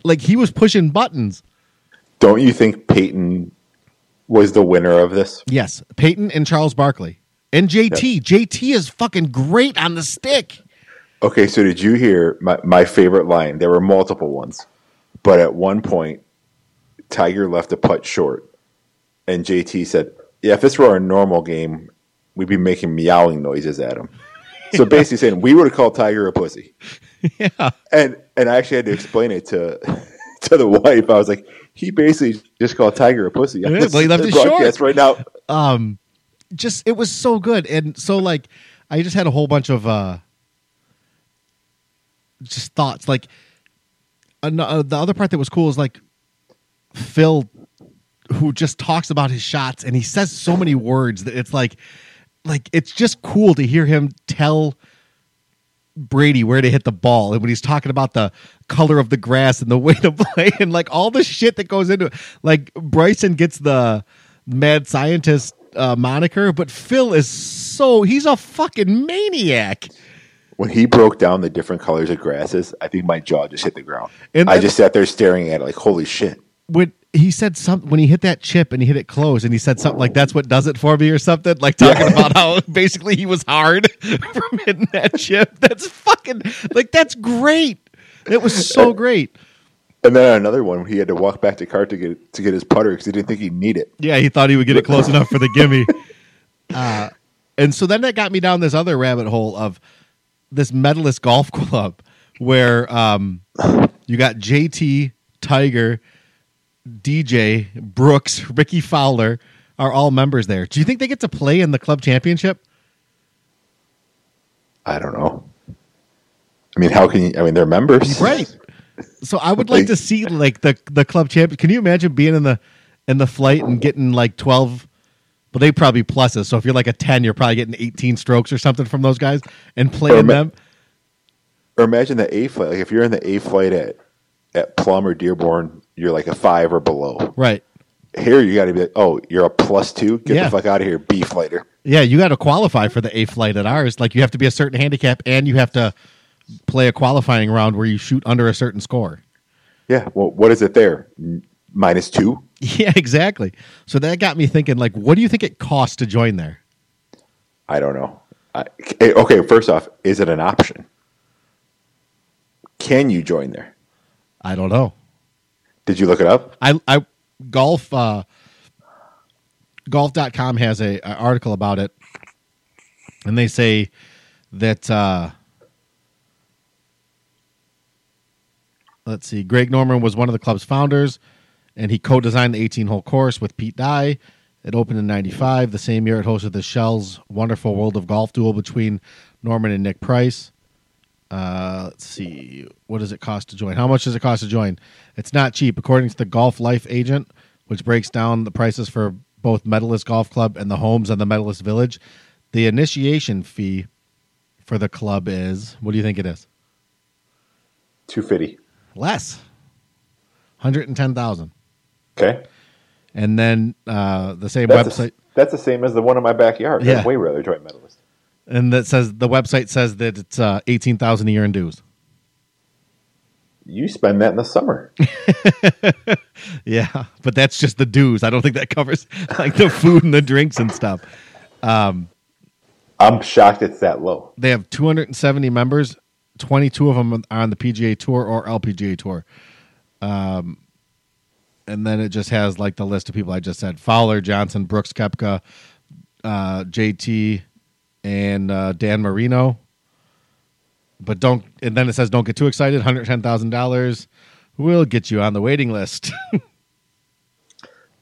like, he was pushing buttons. Don't you think Peyton was the winner of this? Yes, Peyton and Charles Barkley and JT. JT is fucking great on the stick. Okay, so did you hear my, my favorite line? There were multiple ones, but at one point, Tiger left a putt short, and JT said, "Yeah, if this were a normal game, we'd be making meowing noises at him." So basically saying we would have called Tiger a pussy. Yeah, and and I actually had to explain it to to the wife. I was like, he basically just called Tiger a pussy. Yeah, well, he left it short. right now. um just it was so good and so like i just had a whole bunch of uh just thoughts like an- uh, the other part that was cool is like phil who just talks about his shots and he says so many words that it's like like it's just cool to hear him tell Brady where to hit the ball and when he's talking about the color of the grass and the way to play and like all the shit that goes into it. Like Bryson gets the mad scientist uh, moniker, but Phil is so he's a fucking maniac. When he broke down the different colors of grasses, I think my jaw just hit the ground. And- I just sat there staring at it like, holy shit. When he said something when he hit that chip and he hit it close and he said something like that's what does it for me or something like talking about how basically he was hard from hitting that chip. That's fucking like that's great. It was so great. And then another one, he had to walk back to cart to get to get his putter because he didn't think he'd need it. Yeah, he thought he would get it close enough for the gimme. Uh, and so then that got me down this other rabbit hole of this medalist golf club where um, you got JT, Tiger, DJ, Brooks, Rickie Fowler are all members there. Do you think they get to play in the club championship? I don't know. I mean, how can you? I mean, they're members, Right. So I would like to see like the the club champion. Can you imagine being in the in the flight and getting like twelve? Well, they probably pluses. So if you're like a ten, you're probably getting eighteen strokes or something from those guys and playing ma- them. Or imagine the A flight. Like if you're in the A flight at at Plum or Dearborn, you're like a five or below. Right. Here, you got to be like, oh, you're a plus two. Get Yeah. the fuck out of here, B flighter. Yeah, you got to qualify for the A flight at ours. Like you have to be a certain handicap, and you have to play a qualifying round where you shoot under a certain score. Yeah. Well, what is it there? Minus Two. Yeah, exactly. So that got me thinking. Like, what do you think it costs to join there? I don't know. I, eh, okay, first off, is it an option? Can you join there? I don't know. Did you look it up? I I golf uh golf.com has a, a article about it and they say that uh let's see Greg Norman was one of the club's founders and he co-designed the 18-hole course with Pete Dye. It opened in 95. The same year it hosted the Shell's Wonderful World of Golf duel between Norman and Nick Price. Uh, let's see. What does it cost to join? How much does it cost to join? It's not cheap. According to the Golf Life agent, which breaks down the prices for both Medalist Golf Club and the homes and the Medalist Village, the initiation fee for the club is what do you think it is? Two fifty. Less. Hundred and ten thousand. Okay. And then uh, the same That's, website the, that's the same as the one in my backyard. Yeah. I'd way rather join medalist. and that says the website says that it's uh, eighteen thousand a year in dues. You spend that in the summer. Yeah, but that's just the dues. I don't think that covers like the food and the drinks and stuff. Um, I'm shocked it's that low. they have 270 members. 22 of them on the PGA Tour or LPGA Tour. Um, and then it just has like the list of people I just said: Fowler, Johnson, Brooks, Koepka, uh, JT, and uh, Dan Marino. But don't, and then it says, "Don't get too excited." One hundred ten thousand dollars will get you on the waiting list.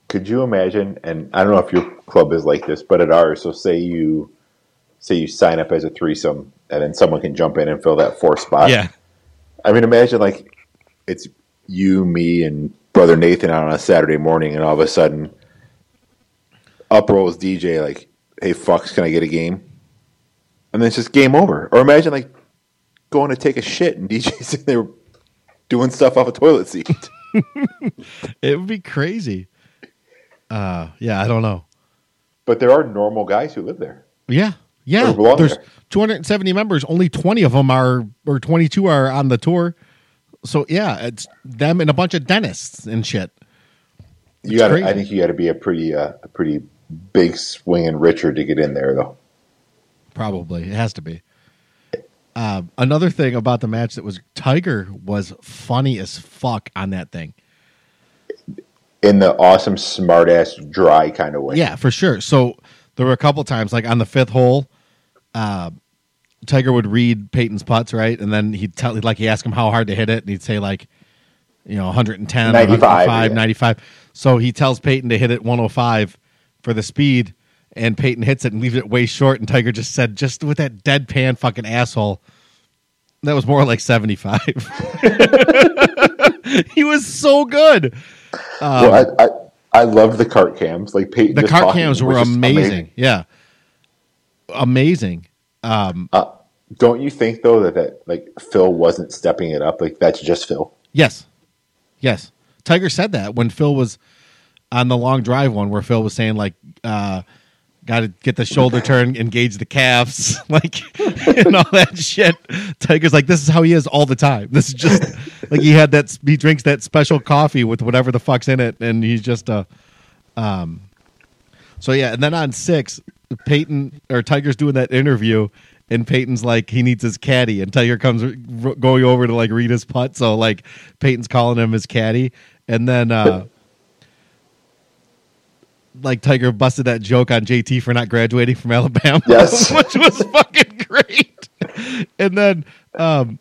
Could you imagine? And I don't know if your club is like this, but at ours, so say you say you sign up as a threesome, and then someone can jump in and fill that fourth spot. yeah, I mean, imagine like it's you, me, and brother Nathan out on a Saturday morning, and all of a sudden, up rolls DJ like, "Hey, fucks, can I get a game?" And then it's just game over. Or imagine like going to take a shit and DJ's sitting there doing stuff off a toilet seat. it would be crazy. Uh, yeah, I don't know. but there are normal guys who live there. Yeah, yeah. There's there. 270 members. Only 20 of them are, or 22 are on the tour. So yeah, it's them and a bunch of dentists and shit. You got. I think you got to be a pretty, uh, a pretty big swinging Richard to get in there, though. Probably it has to be. Uh, another thing about the match that was Tiger was funny as fuck on that thing. In the awesome, smart ass, dry kind of way. Yeah, for sure. So there were a couple times, like on the fifth hole, uh, Tiger would read Peyton's putts, right, and then he'd tell, like he asked him how hard to hit it, and he'd say like, you know, 110, 95, 105, yeah. 95. So he tells Peyton to hit it 105 for the speed, and Peyton hits it and leaves it way short, and Tiger just said, just with that deadpan fucking asshole. That was more like 75. he was so good. Um, well, I, I, I loved the cart cams. Like Peyton, the cart cams were just amazing. Yeah, amazing. Um, Uh, don't you think though that that like Phil wasn't stepping it up? Like that's just Phil. yes, yes. Tiger said that when Phil was on the long drive one, where Phil was saying like, uh, "Got to get the shoulder turn, engage the calves, like and all that shit." Tiger's like, "This is how he is all the time. This is just like he had that. He drinks that special coffee with whatever the fuck's in it, and he's just a." Um, so yeah, and then on six, Peyton or Tiger's doing that interview, and Peyton's like he needs his caddy, and Tiger comes r- going over to like read his putt. So like Peyton's calling him his caddy, and then uh like Tiger busted that joke on JT for not graduating from Alabama, Yes. which was fucking great. And then um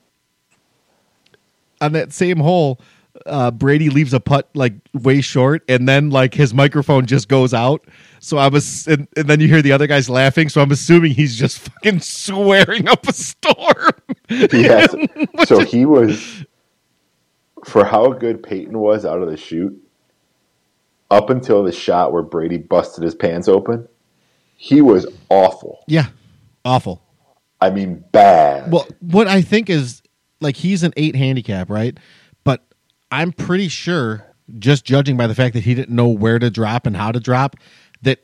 on that same hole, uh, Brady leaves a putt like way short, and then like his microphone just goes out. So I was, and, and then you hear the other guys laughing. So I'm assuming he's just fucking swearing up a storm. He has, so he was for how good Peyton was out of the shoot. Up until the shot where Brady busted his pants open, he was awful. Yeah, awful. I mean, bad. Well, what I think is like he's an eight handicap, right? I'm pretty sure, just judging by the fact that he didn't know where to drop and how to drop, that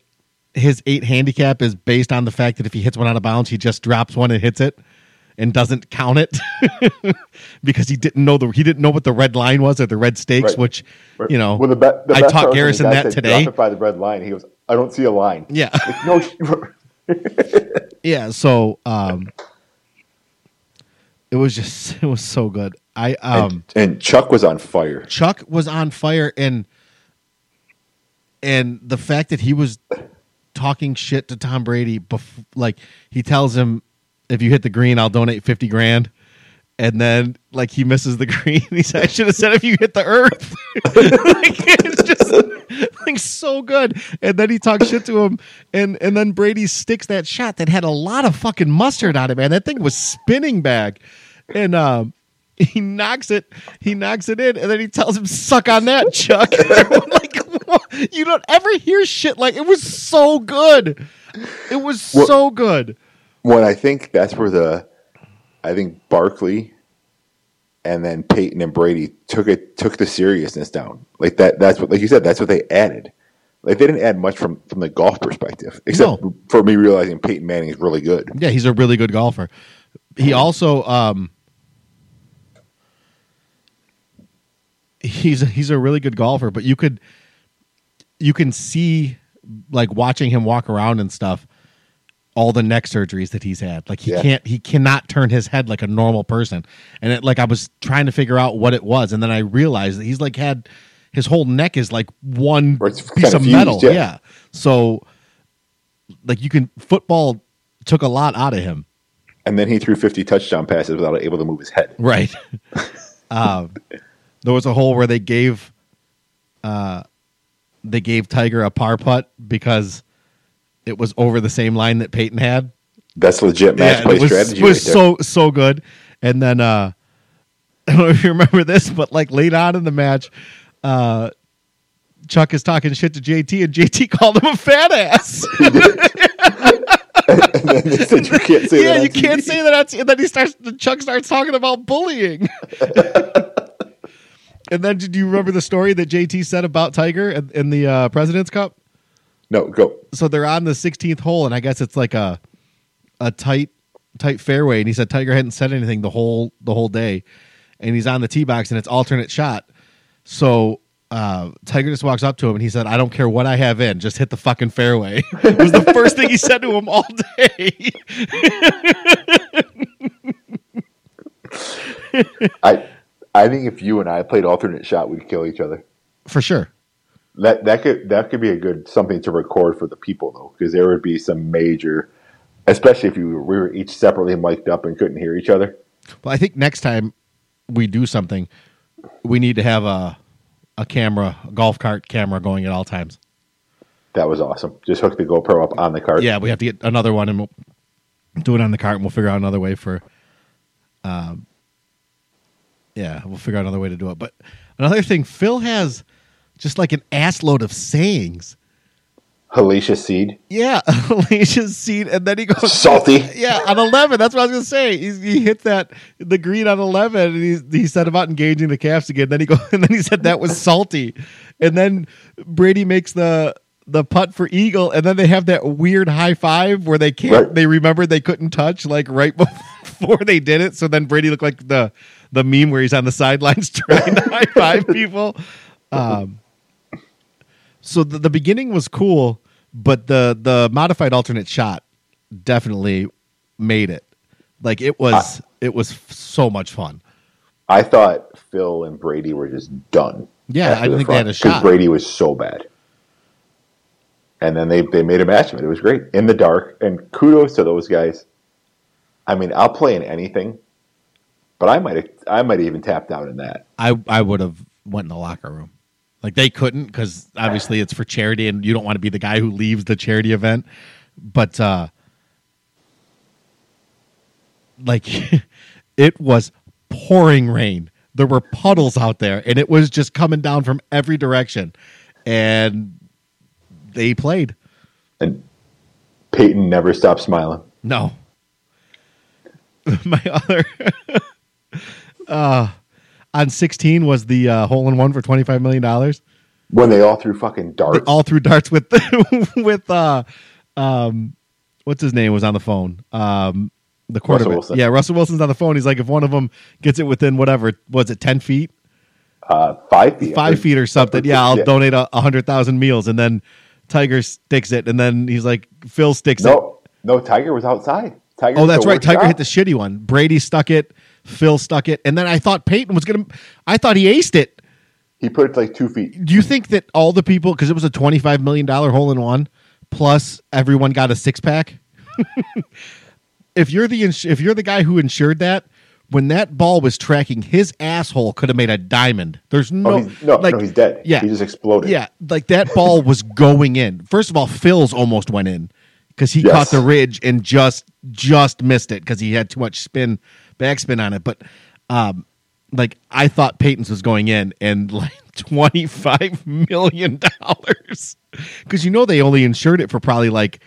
his eight handicap is based on the fact that if he hits one out of bounds, he just drops one and hits it and doesn't count it because he didn't know the he didn't know what the red line was or the red stakes, Right. which Right. you know Well, the be- the I taught Garrison that today. "Drop it by the red line. He goes, I don't see a line. Yeah. Like, no, yeah so um it was just it was so good i um and, and Chuck was on fire. chuck was on fire and and the fact that he was talking shit to tom brady bef- like he tells him if you hit the green i'll donate 50 grand. And then like he misses the green. He said i should have said if you hit the earth. Like it's just like so good. And then he talks shit to him and and then brady sticks that shot that had a lot of fucking mustard on it man. That thing was spinning back and um he knocks it he knocks it in and then he tells him suck on that chuck like you don't ever hear shit like it was so good it was Well- so good When I think that's where the, I think Barkley, and then Peyton and Brady took it took the seriousness down. Like that. That's what, like you said, that's what they added. Like they didn't add much from from the golf perspective, except for me realizing Peyton Manning is really good. Yeah, he's a really good golfer. He also um he's he's a really good golfer, but you could you can see like watching him walk around and stuff all the neck surgeries that he's had. Like he Yeah. can't he cannot turn his head like a normal person. And it like I was trying to figure out what it was and then I realized that he's like had his whole neck is like one piece of fused, metal. yeah. yeah. So like you can football took a lot out of him. And then he threw fifty touchdown passes without able to move his head. Right. um, there was a hole where they gave uh, they gave Tiger a par putt because it was over the same line that Peyton had. That's legit match and play it was, strategy. was right so so good. And then uh, I don't know if you remember this, but like late on in the match, uh, Chuck is talking shit to JT, and JT called him a fat ass. and then they said you can't say yeah, that. you can't say that. And then he starts. Chuck starts talking about bullying. And then, do you remember the story that JT said about Tiger in, in the uh, President's Cup? No, go. So they're on the 16th hole, and I guess it's like a a tight tight fairway. And he said Tiger hadn't said anything the whole the whole day, and he's on the tee box, and it's alternate shot. So uh, Tiger just walks up to him and he said, "I don't care what I have in, just hit the fucking fairway." it was the first thing he said to him all day. I I think if you and I played alternate shot, we'd kill each other. For sure. That that could that could be a good something to record for the people though, because there would be some major, especially if you we were each separately mic'd up and couldn't hear each other. Well, I think next time we do something, we need to have a a camera, a golf cart camera going at all times. That was awesome. Just hook the GoPro up on the cart. Yeah, we have to get another one and we'll do it on the cart and we'll figure out another way for um yeah, we'll figure out another way to do it. But another thing, Phil has just like an ass load of sayings. Hellacious seed. Yeah, Hellacious seed, and then he goes Salty. Yeah, on eleven. That's what I was gonna say. He's, he hit that the green on eleven, and he he said about engaging the calves again. Then he go, and then he said that was salty, and then Brady makes the the putt for eagle, and then they have that weird high five where they can't. Right. They remember they couldn't touch like right before they did it. So then Brady looked like the the meme where he's on the sidelines trying to high five people. Um, so the, the beginning was cool, but the the modified alternate shot definitely made it. Like it was it was f- so much fun. I thought Phil and Brady were just done. Yeah, I the think they had a shot. Because Brady was so bad. And then they, they made a match of it. It was great in the dark. And kudos to those guys. I mean, I'll play in anything, but I might I might even tapped out in that. I I would have went in the locker room. Like they couldn't because obviously it's for charity and you don't want to be the guy who leaves the charity event. But uh like it was pouring rain. There were puddles out there and it was just coming down from every direction. And they played. And Peyton never stopped smiling. No. My other uh on 16 was the uh, hole in one for 25 million dollars. When they all threw fucking darts. all threw darts with with uh um what's his name was on the phone. Um the quarterback. Wilson. Yeah, Russell Wilson's on the phone. He's like, if one of them gets it within whatever, was it ten feet? Uh, five feet. Five feet or something. Yeah, I'll Yeah. donate a, a hundred thousand meals. And then Tiger sticks it, and then he's like, Phil sticks it. No, no, Tiger was outside. Tiger Oh, that's right. Tiger shot. hit the shitty one. Brady stuck it. Phil stuck it, and then I thought Peyton was gonna. I thought he aced it. He put it like two feet. Do you think that all the people, because it was a twenty-five million dollar hole in one, plus everyone got a six pack? if you're the ins- if you're the guy who insured that, when that ball was tracking, his asshole could have made a diamond. There's no, Oh, he's, no, like, no, he's dead. Yeah, he just exploded. yeah, like that ball was going in. First of all, Phil's almost went in because he Yes. caught the ridge and just just missed it because he had too much spin backspin on it. But um, like I thought Peyton's was going in and like twenty five million dollars because you know they only insured it for probably like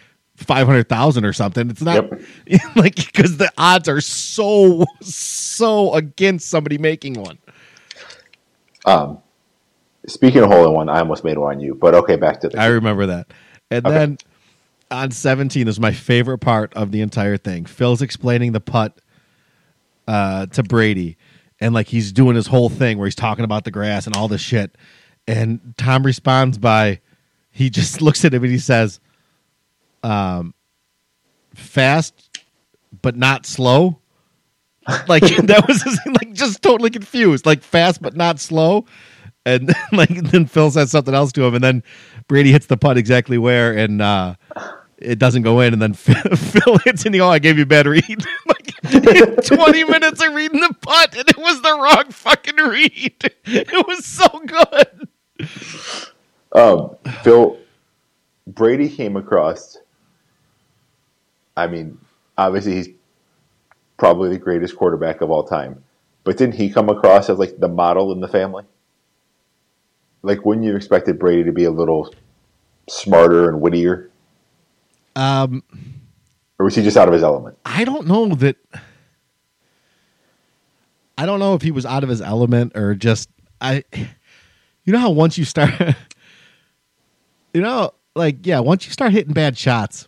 five hundred thousand or something. It's not like because the odds are so so against somebody making one. Um, speaking of hole in one, I almost made one on you, but okay, back to the. I remember that. And Okay. then on 17 is my favorite part of the entire thing. Phil's explaining the putt uh, to Brady, and like he's doing his whole thing where he's talking about the grass and all this shit. And Tom responds by he just looks at him and he says, um, fast but not slow. Like that was his- like just totally confused. Like fast but not slow. And like then Phil says something else to him, and then Brady hits the putt exactly where, and uh, it doesn't go in. And then Phil, hits and he, oh, I gave you bad read. like twenty minutes of reading the putt, and it was the wrong fucking read. It was so good. Um, Phil Brady came across. I mean, obviously he's probably the greatest quarterback of all time, but didn't he come across as like the model in the family? Like, wouldn't you expected Brady to be a little smarter and wittier, Um, or was he just out of his element? I don't know that. I don't know if he was out of his element or just I. You know how once you start, you know, like yeah, once you start hitting bad shots,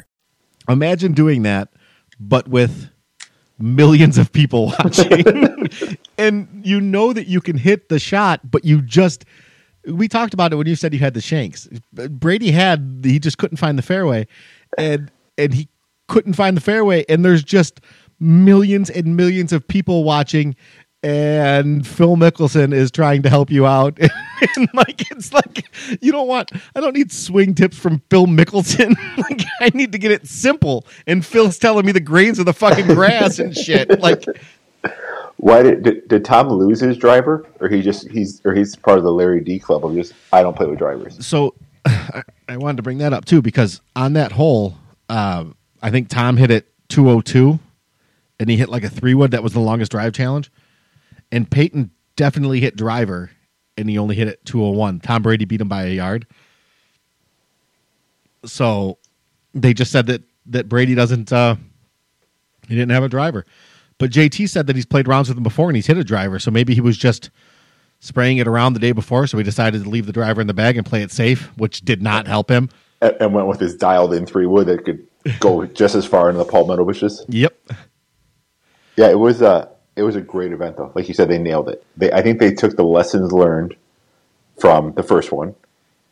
Imagine doing that, but with millions of people watching, and you know that you can hit the shot, but you just. We talked about it when you said you had the shanks. Brady had he just couldn't find the fairway, and and he couldn't find the fairway, and there's just millions and millions of people watching, and Phil Mickelson is trying to help you out, and like it's like you don't want. I don't need swing tips from Phil Mickelson. like I need to get it simple, and Phil's telling me the grains of the fucking grass and shit. Like Why did, did did Tom lose his driver, or he just he's or he's part of the Larry D club of just I don't play with drivers. so I, I wanted to bring that up too because on that hole, uh, I think Tom hit it 202 and he hit like a three wood that was the longest drive challenge. And Peyton definitely hit driver and he only hit it 201. Tom Brady beat him by a yard. So they just said that that Brady doesn't uh he didn't have a driver. But JT said that he's played rounds with him before and he's hit a driver, so maybe he was just spraying it around the day before, so he decided to leave the driver in the bag and play it safe, which did not help him. And, went with his dialed in three wood that could go just as far into the palmetto bushes. Yep. Yeah, it was a it was a great event though. Like you said, they nailed it. They I think they took the lessons learned from the first one,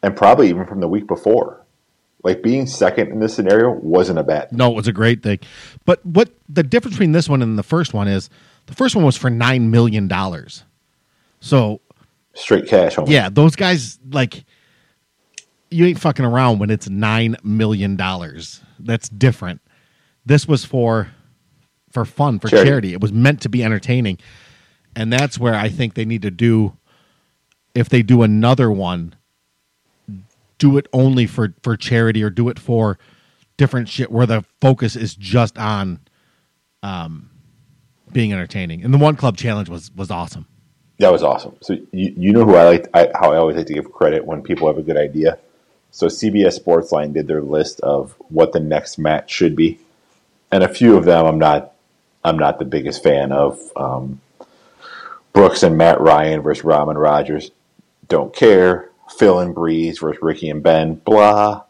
and probably even from the week before. Like being second in this scenario wasn't a bad. No, it was a great thing. But what the difference between this one and the first one is the first one was for nine million dollars. So straight cash. Home. Yeah, those guys like you ain't fucking around when it's nine million dollars. That's different. This was for for fun, for Charity. charity. It was meant to be entertaining. And that's where I think they need to do if they do another one, do it only for for charity or do it for different shit where the focus is just on um being entertaining. And the one club challenge was was awesome. That was awesome. So you, you know who I like I, how I always like to give credit when people have a good idea. So CBS Sportsline did their list of what the next match should be, and a few of them I'm not I'm not the biggest fan of. Um, Brooks and Matt Ryan versus Aaron Rodgers, don't care. Phil and Brees versus Rickie and Ben, blah.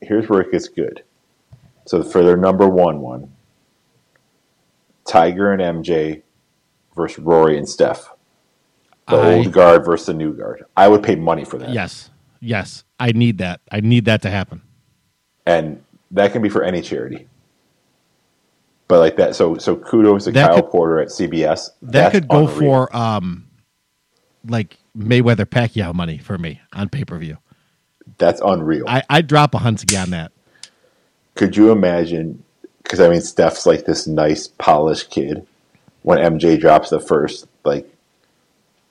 Here's where it gets good. So for their number one one, Tiger and MJ versus Rory and Steph. The I- old guard versus the new guard. I would pay money for that. Yes. Yes. I need that. I need that to happen. And that can be for any charity. But like that, so so kudos to That Kyle could- Porter at CBS. That That's could go unreal. for um like Mayweather Pacquiao money for me on pay per view. That's unreal. I I'd drop a Hunsky on that. Could you imagine? Because I mean, Steph's like this nice, polished kid. When MJ drops the first like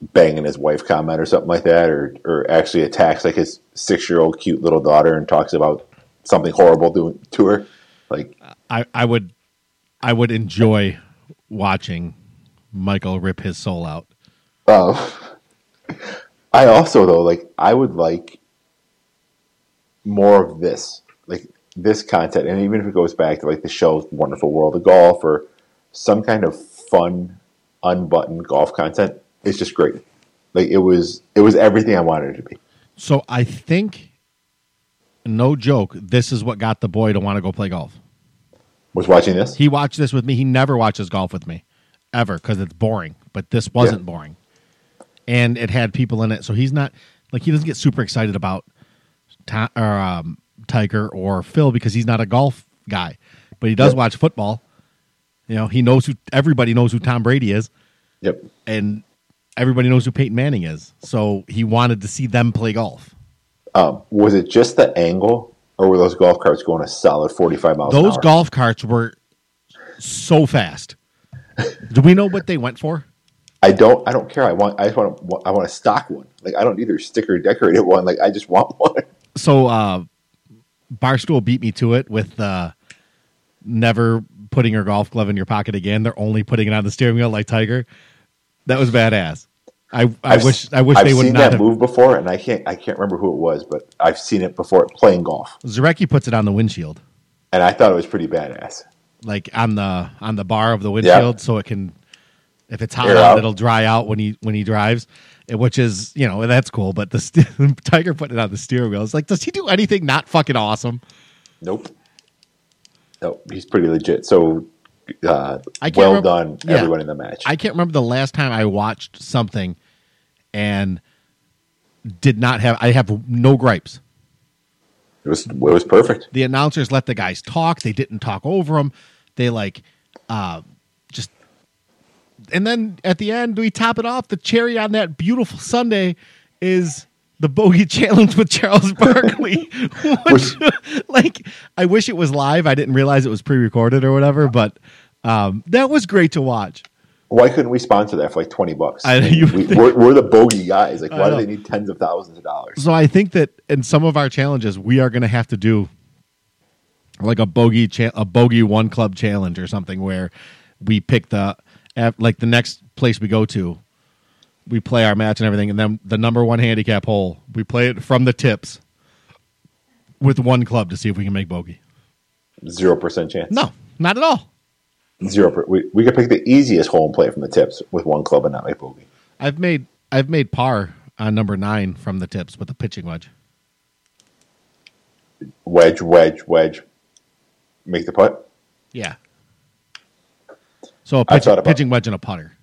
banging his wife comment or something like that, or or actually attacks like his six year old cute little daughter and talks about something horrible to, to her, like I, I would I would enjoy watching Michael rip his soul out. Um, I also though like I would like more of this, like this content, and even if it goes back to like the Shell's Wonderful World of Golf or some kind of fun, unbuttoned golf content, it's just great. Like it was, it was everything I wanted it to be. So I think no joke, this is what got the boy to want to go play golf. Was watching this? He watched this with me. He never watches golf with me ever because it's boring. But this wasn't boring, and it had people in it. So he's not like he doesn't get super excited about or, um, Tiger or Phil because he's not a golf guy. But he does Yep. watch football. You know, he knows who everybody knows who Tom Brady is. Yep. And everybody knows who Peyton Manning is. So he wanted to see them play golf. Um, was it just the angle, or were those golf carts going a solid forty-five miles? an Those golf carts were so fast. Do we know what they went for? I don't. I don't care. I want. I just want. To, I want a stock one. Like I don't need a sticker decorated one. Like I just want one. So uh Barstool beat me to it with uh never putting your golf glove in your pocket again. They're only putting it on the steering wheel like Tiger. That was badass. I I I've wish I wish I've they would seen not that have move before, and I can't. I can't remember who it was, but I've seen it before playing golf, Zarecki puts it on the windshield. and I thought it was pretty badass. Like on the on the bar of the windshield so it can if it's hot Air out, out. it'll dry out when he when he drives. Which is, you know, that's cool. But the st- Tiger putting it on the steering wheel. It's like, does he do anything not fucking awesome? Nope. Nope. He's pretty legit. So, uh, I can't well remember- done, yeah. everyone in the match. I can't remember the last time I watched something and did not have I have no gripes. It was it was perfect. The announcers let the guys talk. They didn't talk over them. They like uh just and then at the end we top it off. The cherry on that beautiful Sunday is the bogey challenge with Charles Barkley. Which, like I wish it was live. I didn't realize it was pre-recorded or whatever, but um, that was great to watch. Why couldn't we sponsor that for like twenty bucks? I- I mean, you we, think- we're, we're the bogey guys. Like, why do they need tens of thousands of dollars? So I think that in some of our challenges, we are going to have to do like a bogey cha- a bogey one club challenge or something where we pick the like the next place we go to, we play our match and everything, and then the number one handicap hole, we play it from the tips with one club to see if we can make bogey. Zero percent chance. No, not at all. Zero. We we could pick the easiest hole and play it from the tips with one club and not make bogey. I've made I've made par on number nine from the tips with a pitching wedge. Wedge, wedge, wedge. Make the putt. Yeah. So a pitch, about- pitching wedge and a putter.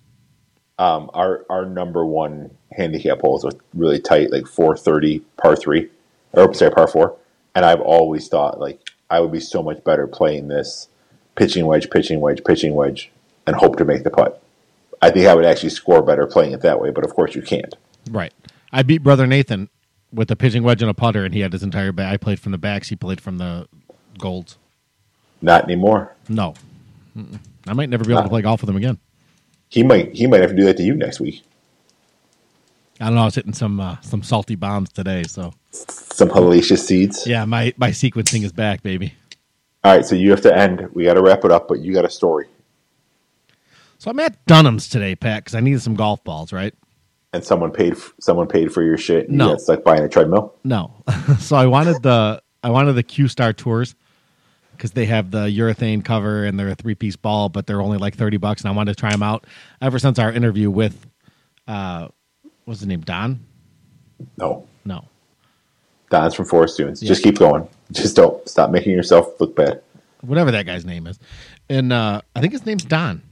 Um, our our number one handicap holes are really tight, like four thirty par three, or sorry par four. And I've always thought like I would be so much better playing this pitching wedge, pitching wedge, pitching wedge, and hope to make the putt. I think I would actually score better playing it that way, but of course you can't. Right. I beat brother Nathan with a pitching wedge and a putter, and he had his entire bag. I played from the backs. He played from the golds. Not anymore. No, Mm-mm. I might never be able to play golf with him again. He might he might have to do that to you next week. I don't know. I was hitting some uh, some salty bombs today, so Some hellacious seeds. yeah, my my sequencing is back, baby. All right, so you have to end. We got to wrap it up, but you got a story. So I'm at Dunham's today, Pat, because I needed some golf balls, right? And someone paid f- someone paid for your shit. And No. it's like buying a treadmill. No, so I wanted the I wanted the Q Star tours because they have the urethane cover and they're a three piece ball, but they're only like thirty bucks, and I wanted to try them out. Ever since our interview with, uh, what's his name, Don? No, No, Don's from Forest Dunes. Yeah. Just keep going. Just don't stop making yourself look bad. whatever that guy's name is, and uh, I think his name's Don.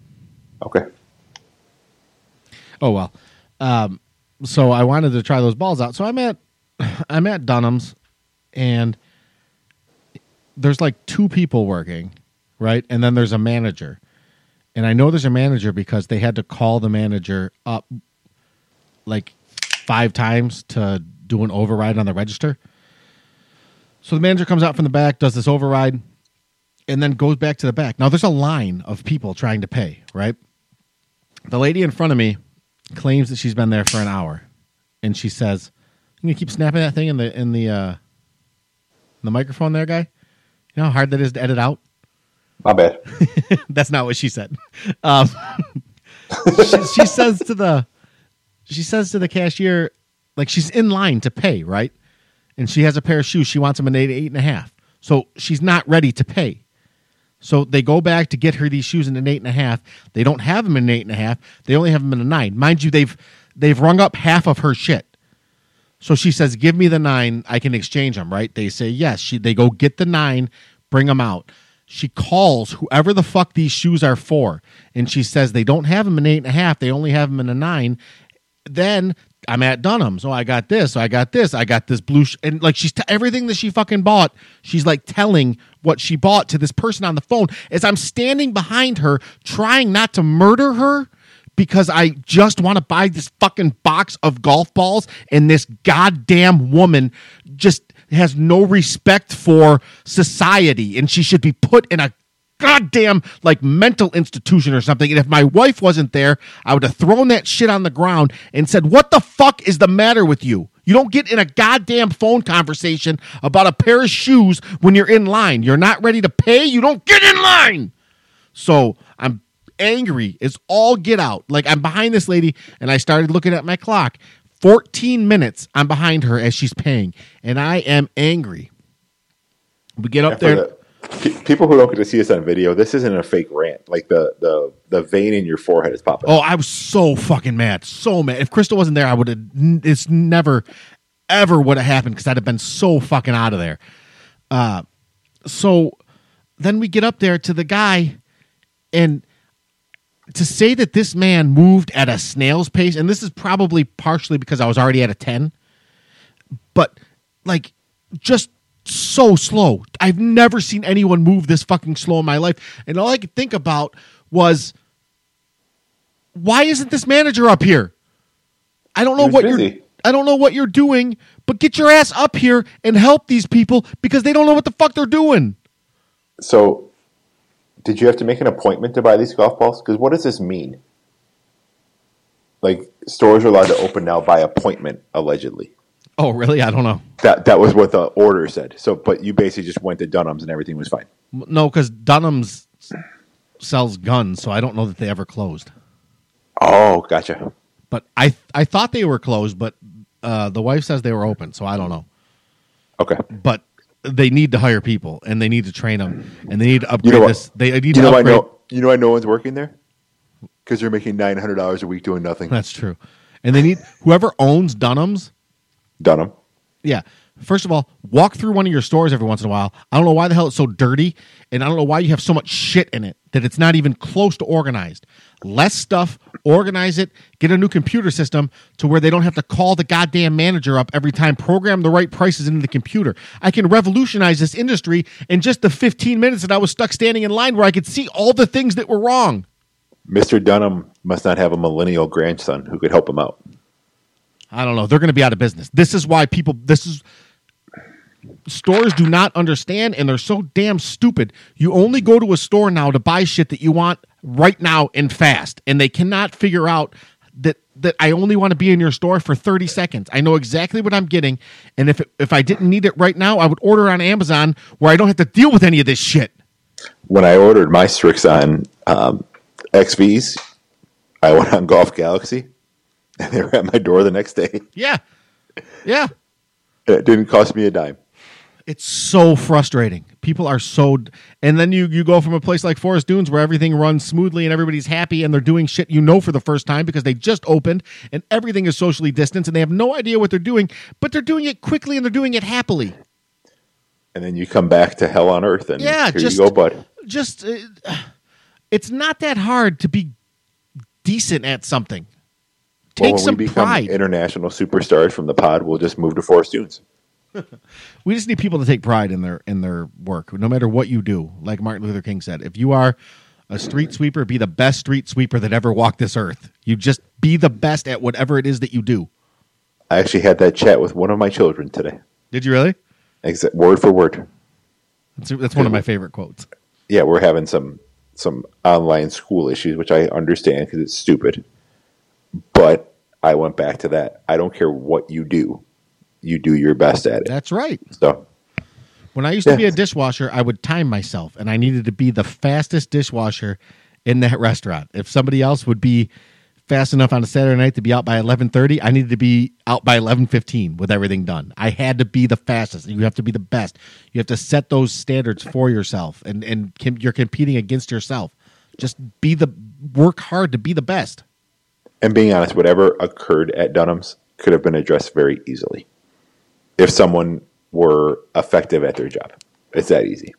Okay. Oh well. Um, so I wanted to try those balls out. So I'm at I'm at Dunham's, and there's like two people working, right? And then there's a manager, and I know there's a manager because they had to call the manager up like five times to do an override on the register. So the manager comes out from the back, does this override, and then goes back to the back. Now there's a line of people trying to pay, right? The lady in front of me claims that she's been there for an hour, and she says, "I'm gonna keep snapping that thing in the in the uh, in the microphone, there, guy. You know how hard that is to edit out." My bad. That's not what she said. Um, she, she says to the she says to the cashier, like she's in line to pay, right? And she has a pair of shoes. She wants them an eight, eight and a half. So she's not ready to pay. So they go back to get her these shoes in an eight and a half. They don't have them in an eight and a half. They only have them in a nine. Mind you, they've they've rung up half of her shit. So she says, "Give me the nine. I can exchange them." Right? They say yes. She they go get the nine, bring them out. She calls whoever the fuck these shoes are for, and she says they don't have them in eight and a half. They only have them in a nine. Then I'm at Dunham, So oh, I got this. Oh, I got this. I got this blue. Sh-. And like she's t- everything that she fucking bought. She's like telling what she bought to this person on the phone as I'm standing behind her, trying not to murder her because I just want to buy this fucking box of golf balls and this goddamn woman just has no respect for society and she should be put in a goddamn like mental institution or something. And if my wife wasn't there, I would have thrown that shit on the ground and said, What the fuck is the matter with you? You don't get in a goddamn phone conversation about a pair of shoes when you're in line. You're not ready to pay, you don't get in line. So I'm angry It's all get out. Like I'm behind this lady and I started looking at my clock. 14 minutes I'm behind her as she's paying, and I am angry. We get up there. People who don't get to see us on video, this isn't a fake rant. Like the the the vein in your forehead is popping. Oh, I was so fucking mad, so mad. If Crystal wasn't there, I would have. It's never, ever would have happened because I'd have been so fucking out of there. Uh, so then we get up there to the guy, and to say that this man moved at a snail's pace, and this is probably partially because I was already at a ten, but like just so slow. I've never seen anyone move this fucking slow in my life, and all I could think about was why isn't this manager up here? I don't know what you're. I don't know what you're doing, but get your ass up here and help these people because they don't know what the fuck they're doing. So, did you have to make an appointment to buy these golf balls? Because what does this mean? Like stores are allowed to open now by appointment, allegedly. Oh, really? I don't know. That that was what the order said. So, but you basically just went to Dunham's and everything was fine. No, because Dunham's sells guns, so I don't know that they ever closed. Oh, gotcha. But I I thought they were closed, but uh, the wife says they were open, so I don't know. Okay. But they need to hire people and they need to train them and they need to upgrade You know this. They need you to know upgrade. no you know why no one's working there? Because they're making nine hundred dollars a week doing nothing. That's true. And they need whoever owns Dunham's. Dunham. Yeah. First of all, walk through one of your stores every once in a while. I don't know why the hell it's so dirty, and I don't know why you have so much shit in it that it's not even close to organized. Less stuff, organize it, get a new computer system to where they don't have to call the goddamn manager up every time, program the right prices into the computer. I can revolutionize this industry in just the 15 minutes that I was stuck standing in line where I could see all the things that were wrong. Mr. Dunham must not have a millennial grandson who could help him out. I don't know. They're going to be out of business. This is why people. This is stores do not understand, and they're so damn stupid. You only go to a store now to buy shit that you want right now and fast, and they cannot figure out that that I only want to be in your store for thirty seconds. I know exactly what I'm getting, and if it, if I didn't need it right now, I would order on Amazon where I don't have to deal with any of this shit. When I ordered my Srixon um, XVs, I went on Golf Galaxy, and they were at my door the next day. Yeah, yeah. It didn't cost me a dime. It's so frustrating. People are so, and then you you go from a place like Forest Dunes where everything runs smoothly and everybody's happy and they're doing shit you know for the first time because they just opened and everything is socially distanced and they have no idea what they're doing, but they're doing it quickly and they're doing it happily. And then you come back to hell on earth, and Yeah, here just you go, bud. just uh, it's not that hard to be decent at something. Well, Take when some we become pride. international superstars from the pod, we'll just move to Forest Dunes. we just need people to take pride in their in their work no matter what you do like martin luther king said if you are a street sweeper be the best street sweeper that ever walked this earth you just be the best at whatever it is that you do I actually had that chat with one of my children today. did you really Exa- word for word. that's, that's one of my favorite quotes Yeah, we're having some some online school issues, which I understand because it's stupid. But I went back to that. I don't care what you do, you do your best at it. that's right. So when i used to be a dishwasher i would time myself and i needed to be the fastest dishwasher in that restaurant. If somebody else would be fast enough on a saturday night to be out by 11.30 i needed to be out by 11.15 with everything done. I had to be the fastest you have to be the best. You have to set those standards for yourself and and you're competing against yourself. Just be the work hard to be the best And being honest, whatever occurred at Dunham's could have been addressed very easily if someone were effective at their job. It's that easy.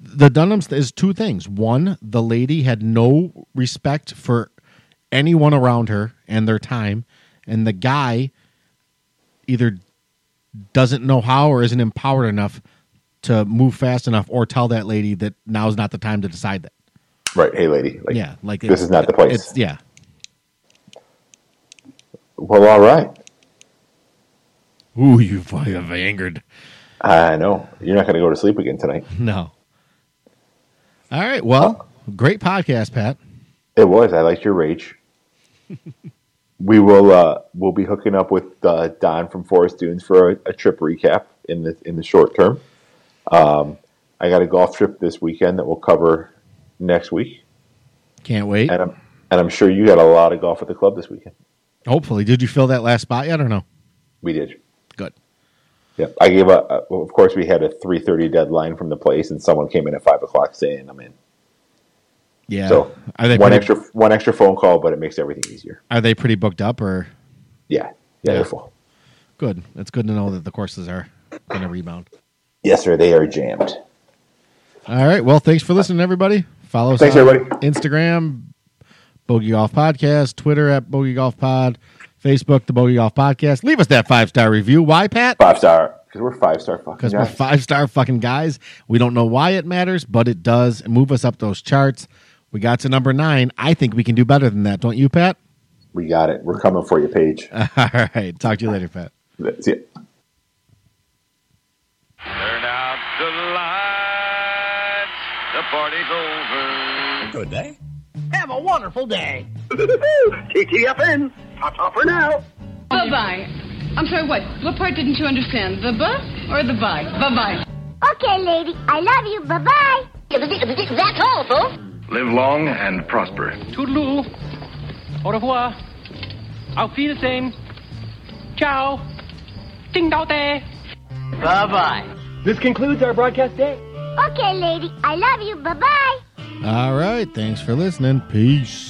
the Dunhams is two things. One, the lady had no respect for anyone around her and their time, and the guy either doesn't know how or isn't empowered enough to move fast enough or tell that lady that now is not the time to decide that. Right. Hey, lady. Like, yeah, like this is not the place. It's yeah. Well, all right. Ooh, you have angered. I know. You're not going to go to sleep again tonight. No. All right. Well, great podcast, Pat. It was. I liked your rage. we will. Uh, we'll be hooking up with uh, Don from Forest Dunes for a, a trip recap in the in the short term. Um, I got a golf trip this weekend that we'll cover next week, Can't wait. and I'm and I'm sure you got a lot of golf at the club this weekend. Hopefully, did you fill that last spot yet or no? We did. Good. Yeah, I gave a. a well, of course, we had a three thirty deadline from the place, and someone came in at five o'clock saying I'm in. Yeah. So one pretty, extra one extra phone call, but it makes everything easier. Are they pretty booked up or? Yeah. Yeah, they're full. Good. It's good to know that the courses are going to rebound. Yes, sir. They are jammed. All right. Well, thanks for listening, everybody. Follow us Thanks, on everybody. Instagram, Bogey Golf Podcast, Twitter at Bogey Golf Pod, Facebook, the Bogey Golf Podcast. Leave us that five star review. Why, Pat? Five star because we're five star fucking Because we're guys. five star fucking guys. We don't know why it matters, but it does. Move us up those charts. We got to number nine. I think we can do better than that, don't you, Pat? We got it. We're coming for you, Paige. All right. Talk to you later, Pat. That's it. Turn out the lights. The party's over. Good day. Have a wonderful day. TTFN. Top for now. Bye bye. I'm sorry, what? What part didn't you understand? The buh or the bye? Bye bye. Okay, lady. I love you. Bye bye. That's all, folks. Live long and prosper. Toodaloo. Au revoir. Auf Wiedersehen. Ciao. Ding dao day. Bye bye. This concludes our broadcast day. Okay, lady. I love you. Bye bye. All right. Thanks for listening. Peace.